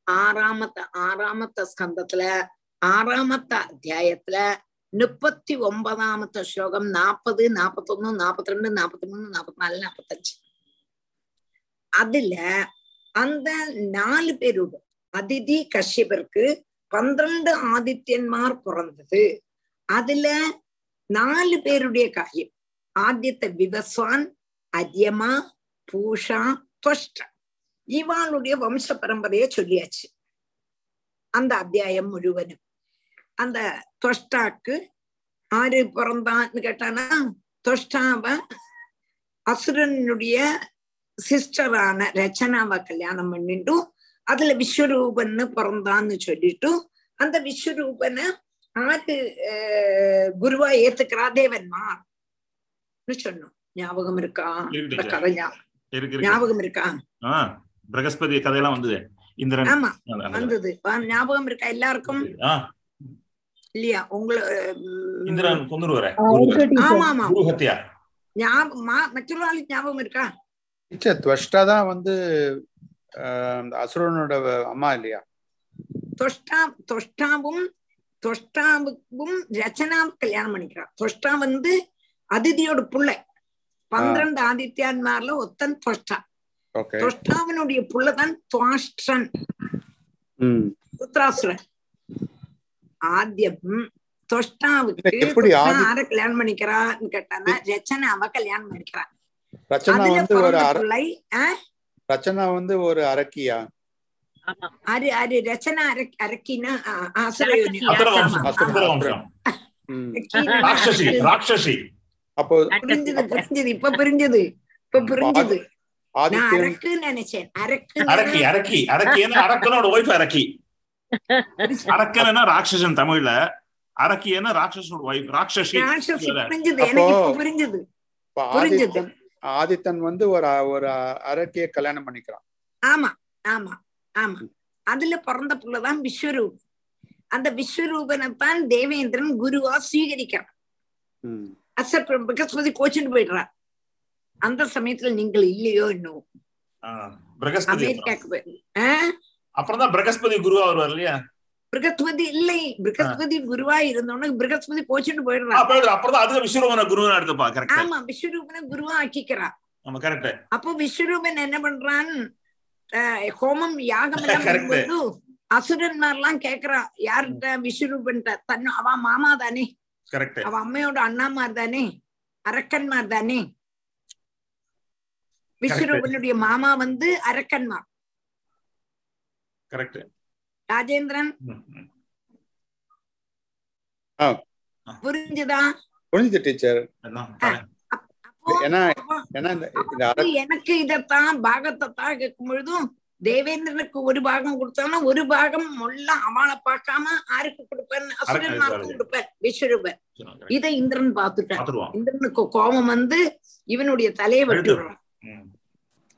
[SPEAKER 1] ആറാമത്തെ ആറാമത്തെ സ്കന്ധത്തില് ആറാമത്തെ അധ്യായത്തില് മുപ്പത്തി ഒമ്പതാമത്തെ ശ്ലോകം നാപ്പത് നാപ്പത്തൊന്ന് നാപ്പത്തിരണ്ട് നാപ്പത്തിമൂന്ന് നാപ്പത്തിനാല് നാപ്പത്തഞ്ച് അതില് அந்த நாலு பேரோட அதிதி கஷ்யபருக்கு பன்னிரண்டு ஆதித்யன்மார் பிறந்தது. அதுல நாலு பேருடைய காரியம் ஆதித்த விவஸ்வான் அரியமா பூஷா துவஷ்ட இவாளுடைய வம்ச பரம்பரைய சொல்லியாச்சு. அந்த அத்தியாயம் முழுவதும். அந்த துவஷ்டாக்கு ஆறு பிறந்தான்னு கேட்டானா துவஷ்டாவ அசுரனுடைய சிஸ்டரான ரச்சனாவை கல்யாணம் பண்ணிட்டும் அதுல விஸ்வரூபன்னு பிறந்தான்னு சொல்லிட்டு அந்த விஸ்வரூபனை ஆறு குருவா ஏத்துக்கிறா தேவன்மார் சொன்னோம்? ஞாபகம் இருக்கா?
[SPEAKER 3] இருக்கு
[SPEAKER 1] இந்த கதை ஞா-
[SPEAKER 3] இருக்கு இருக்கு.
[SPEAKER 1] ஞாபகம் இருக்கா?
[SPEAKER 3] பிரகஸ்பதி கதையெல்லாம் வந்தது. இந்திரன்.
[SPEAKER 1] ஆமா வந்தது. ஞாபகம் இருக்கா எல்லாருக்கும்? இல்லையா? உங்களை
[SPEAKER 3] இந்திரன் கொண்டுருவாரு
[SPEAKER 1] ஆமா ஆமா.
[SPEAKER 3] குரு ஹத்யா
[SPEAKER 1] ஞாபகம் மா- மற்றொரு ஆளுக்கு ஞாபகம் இருக்கா?
[SPEAKER 9] டீச்சர் துவஷ்டா தான் வந்து அசுரனோட அம்மா இல்லையா?
[SPEAKER 1] தொஷ்டா தொஷ்டாவும் தொஷ்டாவுக்கும் ரச்சனாவும் கல்யாணம் பண்ணிக்கிறான் தொஷ்டா வந்து அதிதியோட புள்ளை. பன்னிரண்டு ஆதித்யான்மார்ல ஒத்தன் தொஷ்டா. தொஷ்டாவினுடைய புள்ளதான் துவாஷ்டன். ருத்ராசுரன் ஆദ്യം தொஷ்டாவுக்கு யார கல்யாணம் பண்ணிக்கிறான்னு கேட்டானா ரச்சனாவை கல்யாணம் பண்ணிக்கிறான்.
[SPEAKER 9] ரச்சனா வந்து ஒரு ரச்சனா வந்து ஒரு அரக்கியா?
[SPEAKER 4] ஆமா.
[SPEAKER 1] அரு அரு ரச்சனா அரக் அரக்கினா
[SPEAKER 9] அப்போ
[SPEAKER 1] புரிஞ்சது புரிஞ்சது இப்ப புரிஞ்சது இப்ப புரிஞ்சது. நான் அரக்குன்னு நினைச்சேன். அரக்கு
[SPEAKER 3] அரக்கி. அரக்கி அரக்கனோட ஒய்ஃப் அரக்கி. அரக்கன்னா ராட்சசன் தமிழ்ல. அரக்கின்னா ராட்சசனோட ஒய்ஃப் ராட்சசி.
[SPEAKER 1] புரிஞ்சது. எனக்கு புரிஞ்சது.
[SPEAKER 9] இப்ப
[SPEAKER 1] புரிஞ்சது.
[SPEAKER 9] ஆதித்தன் வந்து ஒரு ஒரு அரக்கிய கல்யாணம் பண்ணிக்கிறான்.
[SPEAKER 1] ஆமா ஆமா ஆமா. அதுல பிறந்த புள்ளதான் விஸ்வரூபன். அந்த விஸ்வரூபனைத்தான் தேவேந்திரன் குருவா. அசர் பிரகஸ்பதி கோச்சுட்டு போயிடுறார். அந்த சமயத்துல நீங்கள் இல்லையோ இன்னும்
[SPEAKER 3] ஆ, பிரகஸ்பதி அப்புறம்.
[SPEAKER 1] அமெரிக்காக்கு போய்
[SPEAKER 3] அப்புறம் தான் பிரகஸ்பதி குருவா வருவார் இல்லையா?
[SPEAKER 1] பிரகஸ்பதி இல்லை பிரகஸ்பதி குருவா இருந்தோன்னு பிரகஸ்பதி கோச்சுட்டு போயிடுறான்
[SPEAKER 3] விஸ்வரூபன
[SPEAKER 1] ஆமா விஸ்வரூபனை குருவா ஆக்கிக்கிறான் அப்போ விஸ்வரூபன் என்ன பண்றான் ஹோமம் யாகம் எல்லாம். பண்ணும்போது அசுரன்மார்லாம் கேக்குறான் யார்கிட்ட விஸ்வரூபன்ட்ட தன் அவ மாமா தானே
[SPEAKER 3] கரெக்ட்
[SPEAKER 1] அவ அம்மையோட அண்ணாமார் தானே அரக்கன்மார் தானே விஸ்வரூபனுடைய மாமா வந்து அரக்கன்மார்
[SPEAKER 3] கரெக்ட்
[SPEAKER 1] ராஜேந்திரன்.
[SPEAKER 9] ஆ.
[SPEAKER 1] புரிஞ்சுதா?
[SPEAKER 9] புரிஞ்சுது டீச்சர்.
[SPEAKER 1] எனக்கு இதத்தான் பாகத்தை தான் கேட்கும் பொழுதும் தேவேந்திரனுக்கு ஒரு பாகம் கொடுத்தானா ஒரு பாகம் எல்லாம் அவளை பார்க்காம ஆருக்கு கொடுப்பேன் அசுரன்மார்க்கும் கொடுப்பேன் விஸ்வரூபன். இதை இந்திரன் பார்த்துட்டான்.
[SPEAKER 3] பாத்துருவான்
[SPEAKER 1] இந்திரனுக்கு கோபம் வந்து இவனுடைய தலையை வெட்டி
[SPEAKER 3] கழுத்து.
[SPEAKER 1] விடுறான்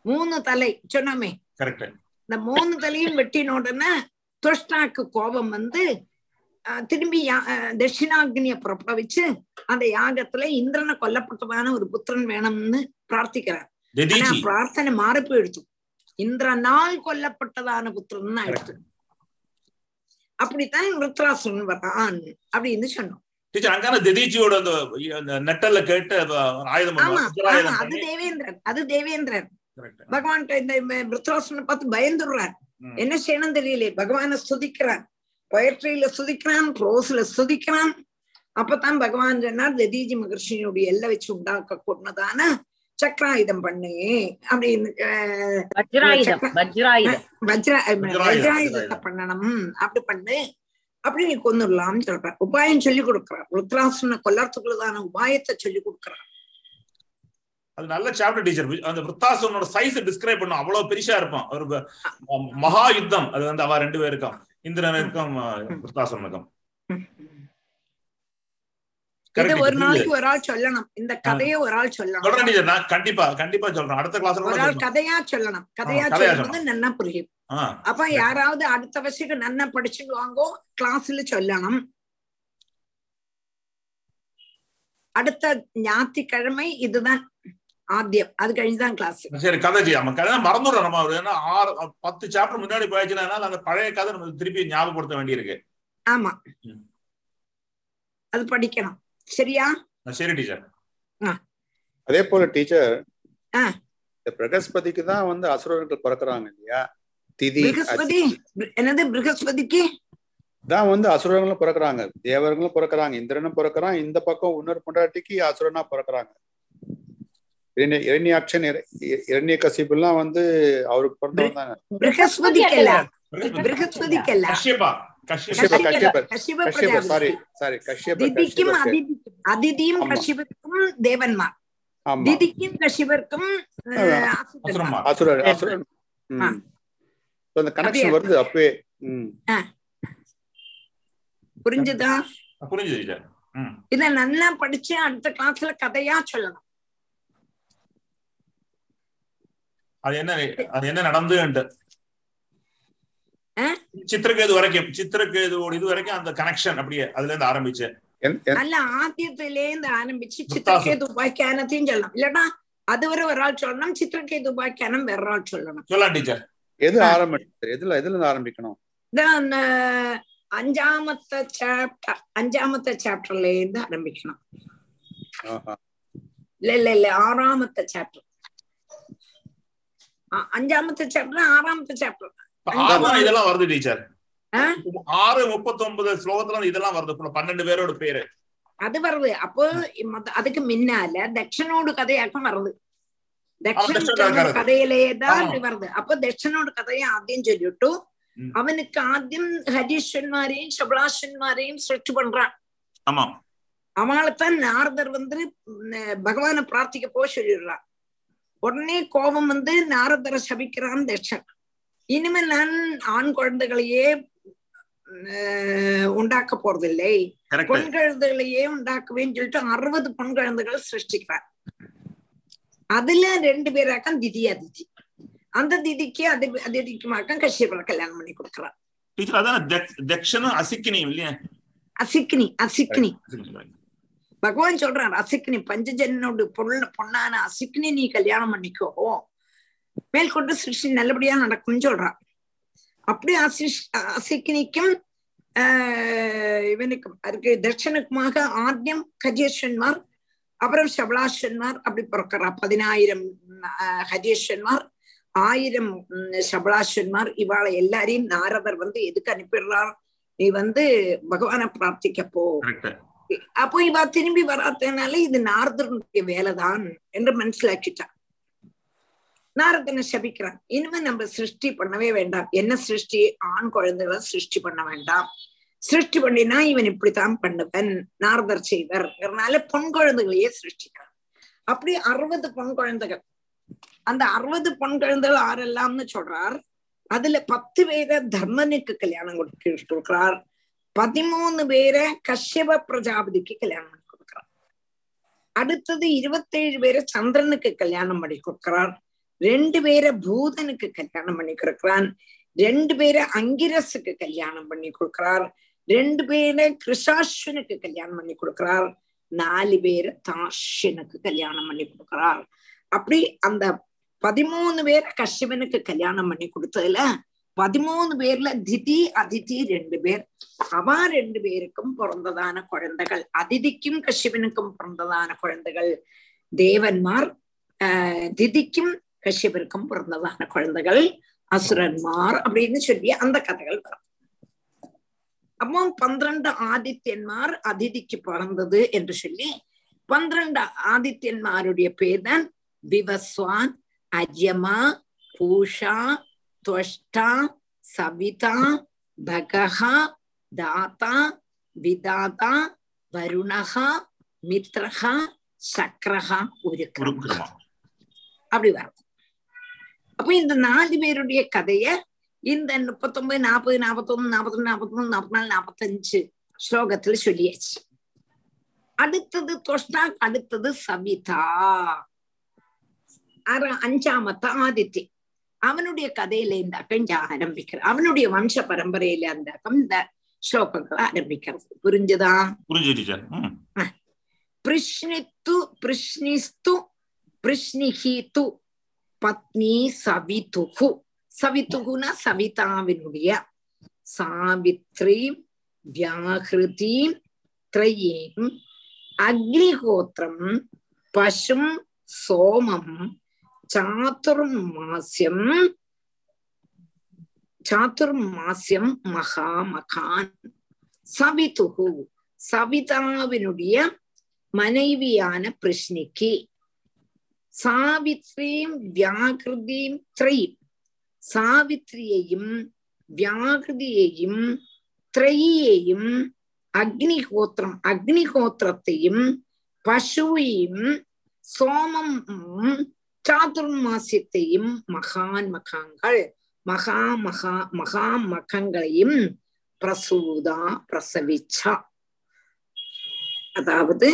[SPEAKER 1] மூணு தலை சொன்னோமே.
[SPEAKER 3] கரெக்ட்.
[SPEAKER 1] இந்த மூணு தலையும் வெட்டின உடனே துஷ்டாக்கு கோபம் வந்து திரும்பி தட்சிணாக்னிய புறப்பட வச்சு அந்த யாகத்துல இந்திரனை கொல்லப்பட்டதான ஒரு புத்திரன் வேணும்னு பிரார்த்திக்கிறார். ஆனா பிரார்த்தனை மாறி போயிடுச்சு. இந்திரனால் கொல்லப்பட்டதான புத்திரன் ஆயிடுச்சு. அப்படித்தான் ருத்ராசுரன் வரான் அப்படின்னு சொன்னோம்.
[SPEAKER 3] அது
[SPEAKER 1] தேவேந்திரன் அது தேவேந்திரன். பகவான் இந்த ருத்ராசுரனை பார்த்து பயந்துடுறார். என்ன செய்யணும் தெரியல பகவானை ஸ்துதிக்கிறான். பொயட்ரியில ஸ்துதிக்கிறான் ப்ரோஸ்ல ஸ்துதிக்கிறான். அப்பதான் பகவான் சொன்னார் ததீஜி மகர்ஷியினுடைய எல்லை வச்சு உண்டாக்க கூடதான சக்கராயுதம் பண்ணு. அப்படின்னு வஜ்ராயுதத்தை. பண்ணணும். அப்படி பண்ணு. அப்படி நீ கொண்டுடலாம்னு சொல்றார். உபாயம் சொல்லி கொடுக்கிறார். ருத்ராசுரனை கொல்லறதுக்குள்ளதான உபாயத்தை சொல்லி கொடுக்கிறார்.
[SPEAKER 3] அது நல்ல சாப்டர் டீச்சர் அந்த விருத்தாசுரனோட சைஸ் டிஸ்கிரைப் பண்ணும். அவ்வளவு பெருசா இருப்பான். ஒரு மகா யுத்தம். அது வந்து அவ ரெண்டு பேருக்கும். இந்திரனுக்கும் Correct
[SPEAKER 1] ஒரு. நாளைக்கு ஒரு ஆள் சொல்லணும். இந்த கதையை ஒரு ஆள்
[SPEAKER 3] சொல்றேன்
[SPEAKER 1] சொல்லணும்
[SPEAKER 3] டீச்சர் நான் கண்டிப்பா கண்டிப்பா சொல்றேன். அடுத்த கிளாஸ்ல
[SPEAKER 1] ஒரு ஆள். கதையா சொல்லணும். கதையா சொல்லும்போது நன்னா புரியும் அப்ப யாராவது அடுத்த வருஷத்துக்கு நன்னா படிச்சுட்டு வாங்கோ கிளாஸ்ல சொல்லணும். அடுத்த ஞாயிற்றுக்கிழமை இதுதான். ஆத்தியம் அது கழிஞ்சுதான் கிளாஸ்
[SPEAKER 3] சரி கதை செய்ய நம்ம கதை மறந்துடுறோம் நம்ம ஏன்னா ஆறு பத்து சாப்டர் முன்னாடி போயிடுச்சுன்னா அதனால அந்த பழைய கதை நம்ம திருப்பி ஞாபகப்படுத்த வேண்டியிருக்கு
[SPEAKER 1] ஆமா. அது படிக்கணும் சரியா
[SPEAKER 3] சரி டீச்சர்
[SPEAKER 9] அதே போல டீச்சர்
[SPEAKER 1] ஆ.
[SPEAKER 9] இந்த பிரகஸ்பதிக்கு தான் வந்து அசுரர்கள் பிறக்குறாங்க இல்லையா திதி
[SPEAKER 1] பிருகஸ்பதி என்னது பிருகஸ்பதிக்கு
[SPEAKER 9] தான் வந்து அசுரர்களும் பிறக்குறாங்க தேவர்களும் பிறக்குறாங்க இந்திரனும் பிறக்குறான் இந்த பக்கம் இன்னொரு பொண்டாட்டிக்கு அசுரனா பிறக்குறாங்க இரண்ய- இரண்யாட்சன் இரண்ய கசிபெல்லாம் வந்து அவருக்கு பிறந்தவங்க தானே. சாரி சாரி கஷ்யப
[SPEAKER 1] திதிக்கும்
[SPEAKER 9] கஷ்யப.
[SPEAKER 1] அதிதிக்கும் அதிதியும்
[SPEAKER 9] ஆமா.
[SPEAKER 1] கஷ்யபருக்கும் தேவன்மார்
[SPEAKER 9] ஆமா.
[SPEAKER 1] திதிக்கும்.
[SPEAKER 3] அசுரமா
[SPEAKER 9] அசுரர் So அந்த கனெக்ஷன். வருது அப்பவே. ம்.
[SPEAKER 1] புரிஞ்சுதா?
[SPEAKER 3] ம்.
[SPEAKER 1] இத நல்லா படிச்சு அடுத்த கிளாஸ்ல கதையா சொல்லணும்.
[SPEAKER 3] அது என்ன அது என்ன நடந்துன்ட்டு சித்திரகேது வரைக்கும் சித்திரகேதுவோட இது வரைக்கும் அந்த கனெக்ஷன் அப்படியே அதுல இருந்து ஆரம்பிச்சு
[SPEAKER 1] அல்ல ஆத்தியத்திலேந்து ஆரம்பிச்சு சித்திரகேது உபாக்கியானத்தையும் சொல்லலாம். இல்லனா அதுவரை ஒரு ஆள் சொல்லணும் சித்திரகேது உபாக்கியானம் வேற ஆள் சொல்லணும்.
[SPEAKER 3] சொல்லலாம் டீச்சர்.
[SPEAKER 9] எது ஆரம்பிச்சு எதுல எதுல இருந்து ஆரம்பிக்கணும்?
[SPEAKER 1] அஞ்சாமத்த சாப்டர் அஞ்சாமத்த சாப்டர்ல இருந்து ஆரம்பிக்கணும். இல்ல இல்ல இல்ல ஆறாமத்த சாப்டர் அஞ்சாமத்து சாப்டர் ஆறாமத்து சாப்டர்
[SPEAKER 3] இதெல்லாம் வருது டீச்சர் ஆறு முப்பத்தி ஒன்பது ஸ்லோகத்துல இதெல்லாம் வருது. பன்னெண்டு பேரோட பேரு.
[SPEAKER 1] அது வருது. அப்போ அதுக்கு முன்னால தட்சணோட கதையாக்கம் வருது.
[SPEAKER 3] தட்சண
[SPEAKER 1] கதையிலேதான் வருது. அப்போ தட்சணோட கதையை ஆദ്യം ചൊല്ലിട്ടു அவனுக்கு ஆദ്യം ஹரீஸ்வன்மாரையும் சபலாஸ்வன்மாரையும் ஸ்ட்ரெச் பண்றான்.
[SPEAKER 3] ஆமா.
[SPEAKER 1] அவளைத்தான் நாரதர் வந்து பகவான பிரார்த்திக்க போக சொல்லிடுறான். உடனே கோபம் வந்து நாரதரை சபிக்கிறான் தட்சன். இனிமே நான் ஆண் குழந்தைகளையே உண்டாக்க போறதில்லை. பொன் குழந்தைகளையே உண்டாக்குவேன்னு சொல்லிட்டு அறுபது பொன் குழந்தைகள் சிருஷ்டிக்கிறார். அதுல ரெண்டு பேராக்கம் திதி அதிதி. அந்த திதிக்கு அது அதிதிக்குமாக்கம் கஷ்யபரை கல்யாணம் பண்ணி கொடுக்குறார்.
[SPEAKER 3] அசிக்கினியும் இல்லையா?
[SPEAKER 1] அசிக்னி அசிக்னி பகவான் சொல்றான் அசிக்னி பஞ்சஜனோட பொருள் பொண்ணான அசிக்னி நீ கல்யாணம் பண்ணிக்கோ. மேற்கொண்டு சிருஷ்டி நல்லபடியா நடக்கும்னு சொல்றான் அப்படி அசிஷ் அசிக்னிக்கும் ஆஹ் இவனுக்கும் அதுக்கு தர்ஷனுக்குமாக ஆத்யம் கஜேஸ்வன்மார் அப்புறம் சபலாஸ்வன்மார் அப்படி பிறக்கிறா பதினாயிரம் ஆஹ் ஹஜேஸ்வன்மார் ஆயிரம் உம், சபலாஸ்வன்மார் இவாளை எல்லாரையும் நாரதர் வந்து எதுக்கு அனுப்பிடுறார்? நீ வந்து பகவானை பிரார்த்திக்க போ அப்போ இவ திரும்பி வராதனால இது நாரதனுடைய வேலைதான் என்று மனசிலாக்கிட்டான் நாரதனை சபிக்கிறான். இனிமே நம்ம சிருஷ்டி பண்ணவே வேண்டாம். என்ன சிருஷ்டி? ஆண் குழந்தைகளை சிருஷ்டி பண்ண வேண்டாம். சிருஷ்டி பண்ணினா இவன் இப்படித்தான் பண்ணுவன். நாரதர் செய்வர்னால பொன் குழந்தைகளையே சிருஷ்டிக்கிறான். அப்படி அறுபது பொன் குழந்தைகள். அந்த அறுபது பொன் குழந்தைகள் ஆறெல்லாம்னு சொல்றார். அதுல பத்து பேரை தர்மனுக்கு கல்யாணம் கொடுக்க கொடுக்கிறார். பதிமூணு பேரை கஷ்யப பிரஜாபதிக்கு கல்யாணம் பண்ணி கொடுக்கிறார் அடுத்தது இருபத்தேழு பேரை சந்திரனுக்கு கல்யாணம் பண்ணி கொடுக்கிறார் ரெண்டு பேரை பூதனுக்கு கல்யாணம் பண்ணி கொடுக்கிறான் ரெண்டு பேரை அங்கிரஸுக்கு கல்யாணம் பண்ணி கொடுக்கிறார் ரெண்டு பேரை கிருஷாஸ்வனுக்கு கல்யாணம் பண்ணி கொடுக்கிறார் நாலு பேரை தாஷ்யனுக்கு கல்யாணம் பண்ணி கொடுக்கிறார் அப்படி அந்த பதிமூணு பேரை கஷ்யபனுக்கு கல்யாணம் பண்ணி கொடுத்ததுல பதிமூணு பேர்ல திதி அதிதி ரெண்டு பேர் அவா ரெண்டு பேருக்கும் பிறந்ததான குழந்தைகள் அதிதிக்கும் கஷ்யபனுக்கும் பிறந்ததான குழந்தைகள் தேவன்மார் ஆஹ் திதிக்கும் கஷ்யபனுக்கும் பிறந்ததான குழந்தைகள் அசுரன்மார் அப்படின்னு சொல்லி அந்த கதைகள் வரும் அப்போ பன்னிரண்டு ஆதித்யன்மார் அதிதிக்கு பிறந்தது என்று சொல்லி பன்னிரண்டு ஆதித்யன்மாருடைய பேர் தான் விவஸ்வான் அஜமா பூஷா त्वष्टा सविता भगः दाता विदाता வருணஹ மித்ரஹ சக்கரஹ உருக்கிரம
[SPEAKER 3] உருக்கிரமா
[SPEAKER 1] அப்படி வரும் அப்ப இந்த நாலு பேருடைய கதைய இந்த முப்பத்தொன்பது நாற்பது நாற்பத்தொன்னு நாற்பத்தொன்னு நாற்பத்தொன்னு நாற்பத்தி நாலு நாற்பத்தஞ்சு ஸ்லோகத்துல சொல்லியாச்சு அடுத்தது தொஷ்டா அடுத்தது சவிதா ஆறு அஞ்சாமத்த ஆதித்யன் அவனுடைய கதையில இந்த அக்கம் ஆரம்பிக்கிற அவனுடைய வம்ச பரம்பரையில அந்த அக்கம் இந்த ஸ்லோகங்களை ஆரம்பிக்கிறது. புரிஞ்சுதா? பிருஷ்ணித்து பிருஷ்ணிஸ்து பிருஷ்ணிஹித்து பத்னி சவிதுகு. சவிதுகுனா சவிதாவினுடைய சாவித்ரி வியாகிருதி திரயீம் அக்னிஹோத்திரம் பசும் சோமம் சாதுர்மாஸ்யம் சாதுர்மாஸ்யம் மகாமகான். சவிதுகு சவிதாவினுடைய மனைவியான பிரஷ்னிக்கு சாவித்ரீம் வியாகிருதியும் த்ரை சாவித்ரியையும் வியாகிருதியையும் த்ரையையும் அக்னிஹோத்திரம் அக்னிஹோத்திரத்தையும் பசுவையும் சோமம் சாதுர்மாசியத்தையும் மகான் மகாங்கள் மகா மகா மகா மகங்களையும் பிரசூதா பிரசவிச்சா. அதாவது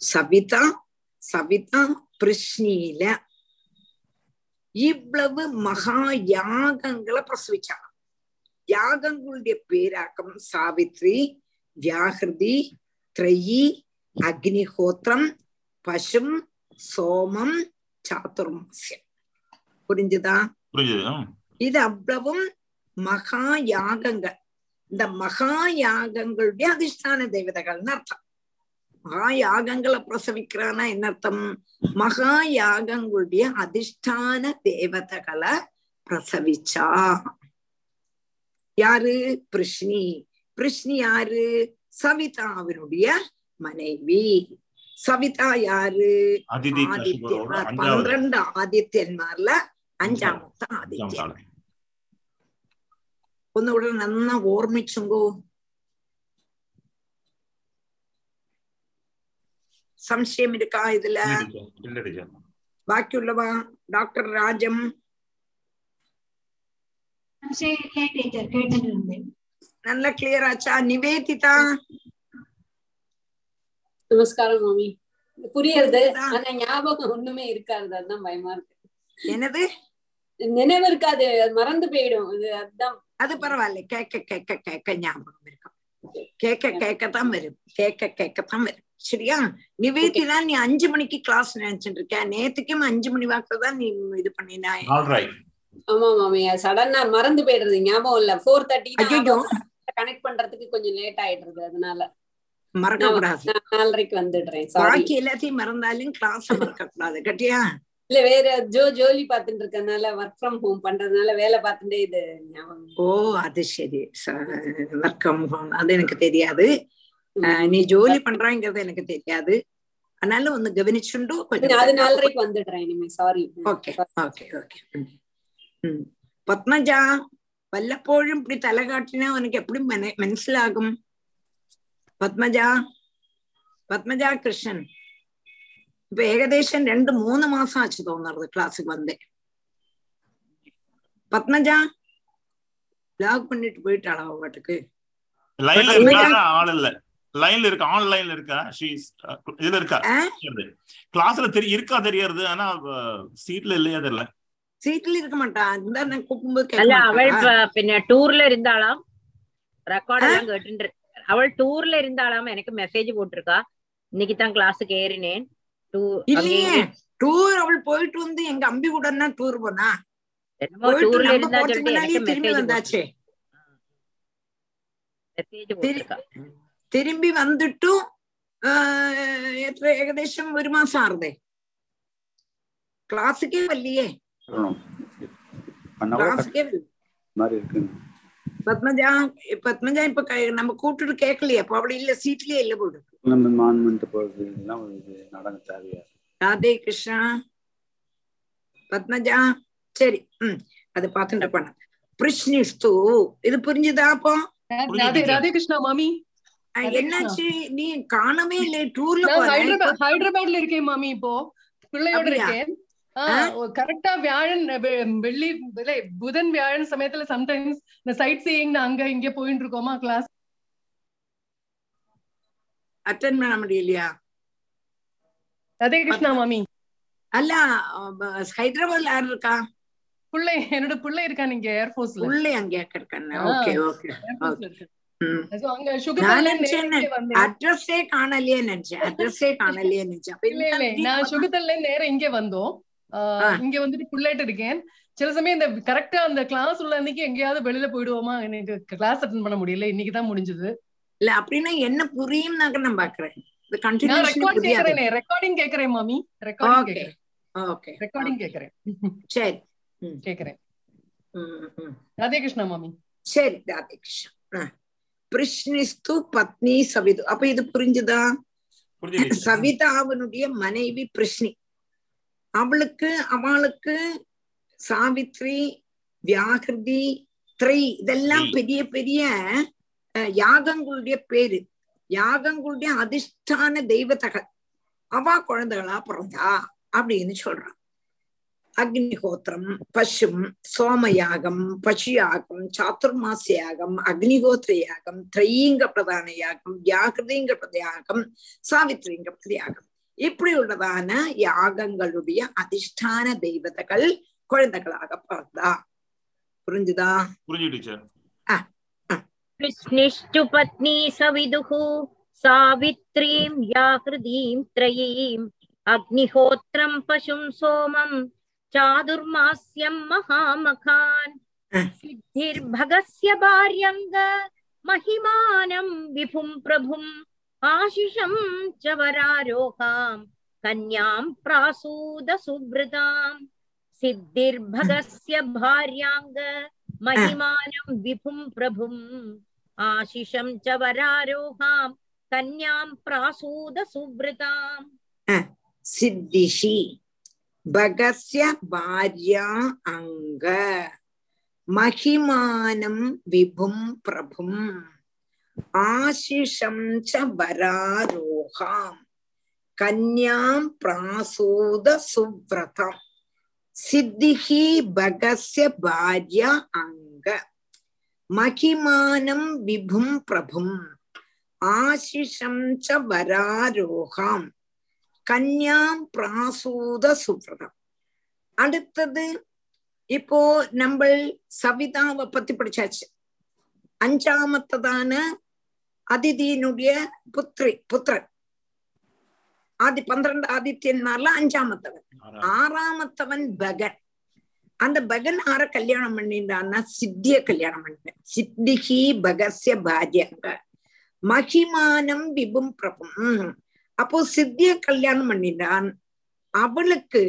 [SPEAKER 1] சவிதா சவிதா பிருஷ்ணியில இவ்வளவு மகா யாகங்களை பிரசவிச்சாங்க யாகங்களுடைய பேராக்கம் சாவித்ரி வியாகிருதி திரயி அக்னிஹோத்திரம் பசும் சோமம் சாதுர்மாசியம் புரிஞ்சுதா? இது அவ்வளவும் மகா யாகங்கள். இந்த மகா யாகங்களுடைய அதிஷ்டான தேவதைகள்னு அர்த்தம். மகா யாகங்களை பிரசவிக்கிறானா என்ன அர்த்தம்? மகா யாகங்களுடைய அதிஷ்டான தேவதைகளை பிரசவிச்சா. யாரு? பிருஷ்ணி. பிருஷ்ணி யாரு? சவிதாவினுடைய மனைவி. சவிதா யாரு
[SPEAKER 3] அதிதி
[SPEAKER 1] ஆதித்யன்மார்
[SPEAKER 3] அஞ்சாவது
[SPEAKER 1] பன்னிரண்டு ஆதித்யன்மார்ல അഞ്ചാമത്തെ ആദിത്യം
[SPEAKER 3] அஞ்சாவது
[SPEAKER 1] ഒന്നുകൂടെ നന്ന ഓർമ്മിച്ചുങ്കോ സംശയം இருக்கா இதுல
[SPEAKER 3] இல்ல டீச்சர் இல்ல டீச்சர்
[SPEAKER 1] ബാക്കിയുള്ളവ ഡോക്ടർ രാജം
[SPEAKER 5] டீச்சர் கேட்டுட்டு இருந்தேன்
[SPEAKER 1] നല്ല ക്ലിയർ ആച്ചാ നിവേദിത
[SPEAKER 10] நமஸ்காரம் மாமி புரியுறது
[SPEAKER 1] புரியுதா?
[SPEAKER 10] ஆனா ஞாபகம் ஒண்ணுமே இருக்காது. அதுதான் பயமா இருக்கு.
[SPEAKER 1] என்னது?
[SPEAKER 10] நினைவு இருக்காது. அது மறந்து போயிடும். இது அதுதான்
[SPEAKER 1] அது பரவாயில்ல. கேட்க கேட்க கேட்க ஞாபகம் இருக்கும். கேட்க கேட்கத்தான் வரும். கேட்க கேட்கத்தான் வரும். சரியா? நிவேதிதா நீ அஞ்சு மணிக்கு கிளாஸ் நினைச்சிட்டு இருக்க. நேத்துக்கும் அஞ்சு மணி வாக்குல தான் நீ இது பண்ணினா.
[SPEAKER 3] ஆல்ரைட்
[SPEAKER 10] ஆமா மாமி. சடனா மறந்து போயிடுறது. ஞாபகம் இல்ல. ஃபோர் தேர்ட்டி
[SPEAKER 1] ஐயோ
[SPEAKER 10] கனெக்ட் பண்றதுக்கு கொஞ்சம் லேட் ஆயிடுறது. அதனால.
[SPEAKER 1] மறக்க கூடாது.
[SPEAKER 10] நாலரைக்கு வந்துடுறேன்.
[SPEAKER 1] பாக்கி எல்லாத்தையும் மறந்தாலும் கிளாஸ் மறக்க கூடாது கட்டியா?
[SPEAKER 10] இல்ல வேற ஜோ ஜோலி பாத்துட்டு இருக்கனால ஒர்க் ஃப்ரம் ஹோம் பண்றதுனால வேலை பார்த்துட்டே இது
[SPEAKER 1] ஓ அது சரி. ஒர்க் ஃப்ரம் ஹோம் அது எனக்கு தெரியாது. நீ ஜோலி பண்றாங்கிறது எனக்கு தெரியாது. அதனால ஒன்னு கவனிச்சுண்டோ
[SPEAKER 10] கொஞ்சம் அது நாலரைக்கு வந்துடுறேன் இனிமே. Sorry
[SPEAKER 1] okay okay okay Padmaja வல்லப்பழும் இப்படி தலை காட்டினா உனக்கு எப்படி மனசிலாகும்? പത്മജ പത്മജ കൃഷ്ണൻ ഇപ്പൊ ഏകദേശം രണ്ട് മൂന്ന് മാസം ആച്ചു തോന്നുന്നത് ക്ലാസ്സിൽ വന്നേ പത്മജ லாக் பண்ணிட்டு போயிட்டாளா அவ பாட்டுக்கு
[SPEAKER 3] லைன்ல
[SPEAKER 1] பத்மஜா.
[SPEAKER 3] இருக்கா ஆள் இல்ல லைன்ல இருக்கா ஆன்லைன்ல இருக்கா ஷீஸ் இதுல இருக்கா
[SPEAKER 1] ஆ?
[SPEAKER 3] கிளாஸ்ல தெரிய இருக்கா தெரியறது ஆனா சீட்ல இல்லையா தெரியல
[SPEAKER 1] சீட்ல இருக்க மாட்டா இந்த நான் கூப்பிடும்போது கேட்க
[SPEAKER 4] അല്ല അവൾ
[SPEAKER 1] மாட்டா.
[SPEAKER 4] പ- പിന്നെ ടൂറിൽ ഇരുന്നാളാം ரெக்கார்ட் எல்லாம் கேட்டு அவள் டூர்ல இருந்தாளாம் எனக்கு மெசேஜ் போட்டிருக்கா இன்னைக்கு தான் கிளாஸ் ஏறினேன் டூ-
[SPEAKER 1] இல்லையே
[SPEAKER 4] அங்கே
[SPEAKER 1] டூர் அவள் போயிட்டு வந்து எங்க அம்பி கூட டூர் போனா
[SPEAKER 4] என்னமோ
[SPEAKER 1] போயிட்டு
[SPEAKER 4] டூர்ல
[SPEAKER 1] நம்ம
[SPEAKER 4] இருந்தா
[SPEAKER 1] போறதுக்கு
[SPEAKER 4] சொல்லிட்டு
[SPEAKER 1] முன்னாடியே
[SPEAKER 4] எனக்கு
[SPEAKER 1] திரும்பி
[SPEAKER 4] மெசேஜ்
[SPEAKER 1] வந்தாச்சே
[SPEAKER 4] மெசேஜ் போட்டிருக்கா
[SPEAKER 1] തിരുമ്പി വന്നിട്ടും ആഹ്, എത്ര ഏകദേശം ഒരു മാസം ആറുതേ ക്ലാസ്സിക്കേ വല്ലിയേ
[SPEAKER 9] ஒன் ஹவர்
[SPEAKER 1] ക്ലാസ്സിക്കേ பத்மஜா பத்மஜா இப்ப நம்ம கூப்பிட்டு கேட்கலையா இப்ப அவளை இல்ல சீட்லயே இல்ல போடு
[SPEAKER 9] போறது எல்லாம் நடங்க தேவையா?
[SPEAKER 1] ராதே கிருஷ்ணா பத்மஜா சரி உம் அது பாத்துட்டு பண்ண பிரிஷ்னிஷ்டு இது புரிஞ்சுதா அப்போ?
[SPEAKER 11] ராதே கிருஷ்ணா மாமி.
[SPEAKER 1] என்னாச்சு? நீ காணவே இல்லை டூர்ல
[SPEAKER 11] ஹைதராபாத்ல இருக்கேன் மாமி இப்போ. பிள்ளையோட இருக்கேன். கரெக்டா வியாழன் வெள்ளி புதன் வியாழன் சமயத்துல சம்டைம்ஸ் இந்த சைட் சீயிங் அங்க இங்க போயிட்டு இருக்கோமா கிளாஸ்
[SPEAKER 1] அட்டன் பண்ண முடியலையா?
[SPEAKER 11] ராதே கிருஷ்ணா மாமி.
[SPEAKER 1] அல்ல ஹைதராபாத்ல யார் இருக்கா?
[SPEAKER 11] பிள்ளை என்னோட பிள்ளை இருக்கான் இங்க ஏர்போர்ஸ்ல
[SPEAKER 1] உள்ளே அங்கே இருக்கானே. ஓகே ஓகே
[SPEAKER 11] இருக்கு நேரே
[SPEAKER 1] அட்ரஸே காணலையே நினைச்சேன். அட்ரஸே காணலையே நினைச்சேன்.
[SPEAKER 11] இல்ல இல்ல நான்
[SPEAKER 1] வந்தா?
[SPEAKER 11] சுகத்தல்ல நேரம் இங்க வந்தோம். இங்க வந்துட்டு பிள்ளைகிட்ட இருக்கேன். சில சமயம் இந்த கரெக்டா அந்த கிளாஸ் உள்ள அன்னைக்கு எங்கேயாவது வெளியில போயிடுவோமா? எனக்கு கிளாஸ் அட்டன் பண்ண முடியல. இன்னைக்கு தான் முடிஞ்சது.
[SPEAKER 1] இல்ல அப்படின்னா என்ன புரியும்னாக்க நான் பாக்குறேன்.
[SPEAKER 11] ரெக்கார்டிங் கேக்குறேன். மாமி. ரெக்கார்டிங் கேக்குறேன்.
[SPEAKER 1] ஓகே
[SPEAKER 11] ரெக்கார்டிங் கேக்குறேன்.
[SPEAKER 1] சரி.
[SPEAKER 11] கேக்குறேன். ராதே கிருஷ்ணா மாமி.
[SPEAKER 1] சரி ராதே கிருஷ்ணன் பிரிஷ்னிஸ்து பத்னி சவிது. அப்ப இது புரிஞ்சுதா?
[SPEAKER 3] புரிஞ்சுது
[SPEAKER 1] சவிதாவனுடைய மனைவி பிரிஷ்னி அவளுக்கு அவளுக்கு சாவித்ரி வியாகிருதி த்ரை இதெல்லாம். பெரிய பெரிய யாகங்களுடைய பேரு யாகங்களுடைய அதிஷ்டான தெய்வத்தக அவ குழந்தைகளா பிறந்தா அப்படின்னு சொல்றான் அக்னிஹோத்திரம் பசும் சோமயாகம் பசுயாகம் சாத்துர்மாச யாகம் அக்னிஹோத்திர யாகம் திரையீங்க பிரதான யாகம் வியாகிருதிங்க யாகம் சாவித்ரிங்க யாகம் இப்படியுள்ளதான யாகங்களுடைய அதிஷ்டான தெய்வதைகள் குழந்தைகளாக பிறந்தா புரிஞ்சுதா?
[SPEAKER 3] புரிஞ்சு
[SPEAKER 4] விஷ்ணிஷ்டு பத்னி சவிதுகு சாவித்ரீம் யாகிருதீம் திரயீம் அக்னிஹோத்திரம் பசும் சோமம் சாதுர்மாஸ்யம் மகாமகான் சித்திர்பகஸ்ய பாரியங்க மகிமானம் விபும் பிரபும் आशिषं च वरारोहां कन्यां प्रासूदसुभृताम् सिद्धिर्भगस्य भार्याङ्ग महिमानं विभुं प्रभुम् आशिषं च वरारोहां कन्यां प्रासूदसुभृताम्
[SPEAKER 1] सिद्धिषि भगस्य भार्या अङ्ग महिमानं विभुं प्रभुम् ஆசிஷம் ச வராரோகாம் கன்யாம் பிராசூத சுவ்ரதம் சித்திஹி பகஸ்ய பாரியா அங்க மகிமானம் விபும் பிரபும் ஆசிஷம் ச வராரோகாம் கன்யாம் பிராசூத சுவ்ரதம் அடுத்தது இப்போ நம்ம சவிதாவை பத்தி படிச்சாச்சு அஞ்சாமத்ததான அதிதியினுடைய புத்திரி புத்திரன். ஆதி பன்னிரண்டு ஆதித்யன்மார்ல அஞ்சாமத்தவன். ஆறாமத்தவன் பகன். அந்த பகன் ஆற கல்யாணம் பண்ணிட்டான்னா சித்திய கல்யாணம் பண்ணிட்டேன். சித்திகி பகஸ்ய பாரியாங்க மகிமானம் விபும் பிரபும். அப்போ சித்திய கல்யாணம் பண்ணிட்டான். அவளுக்கு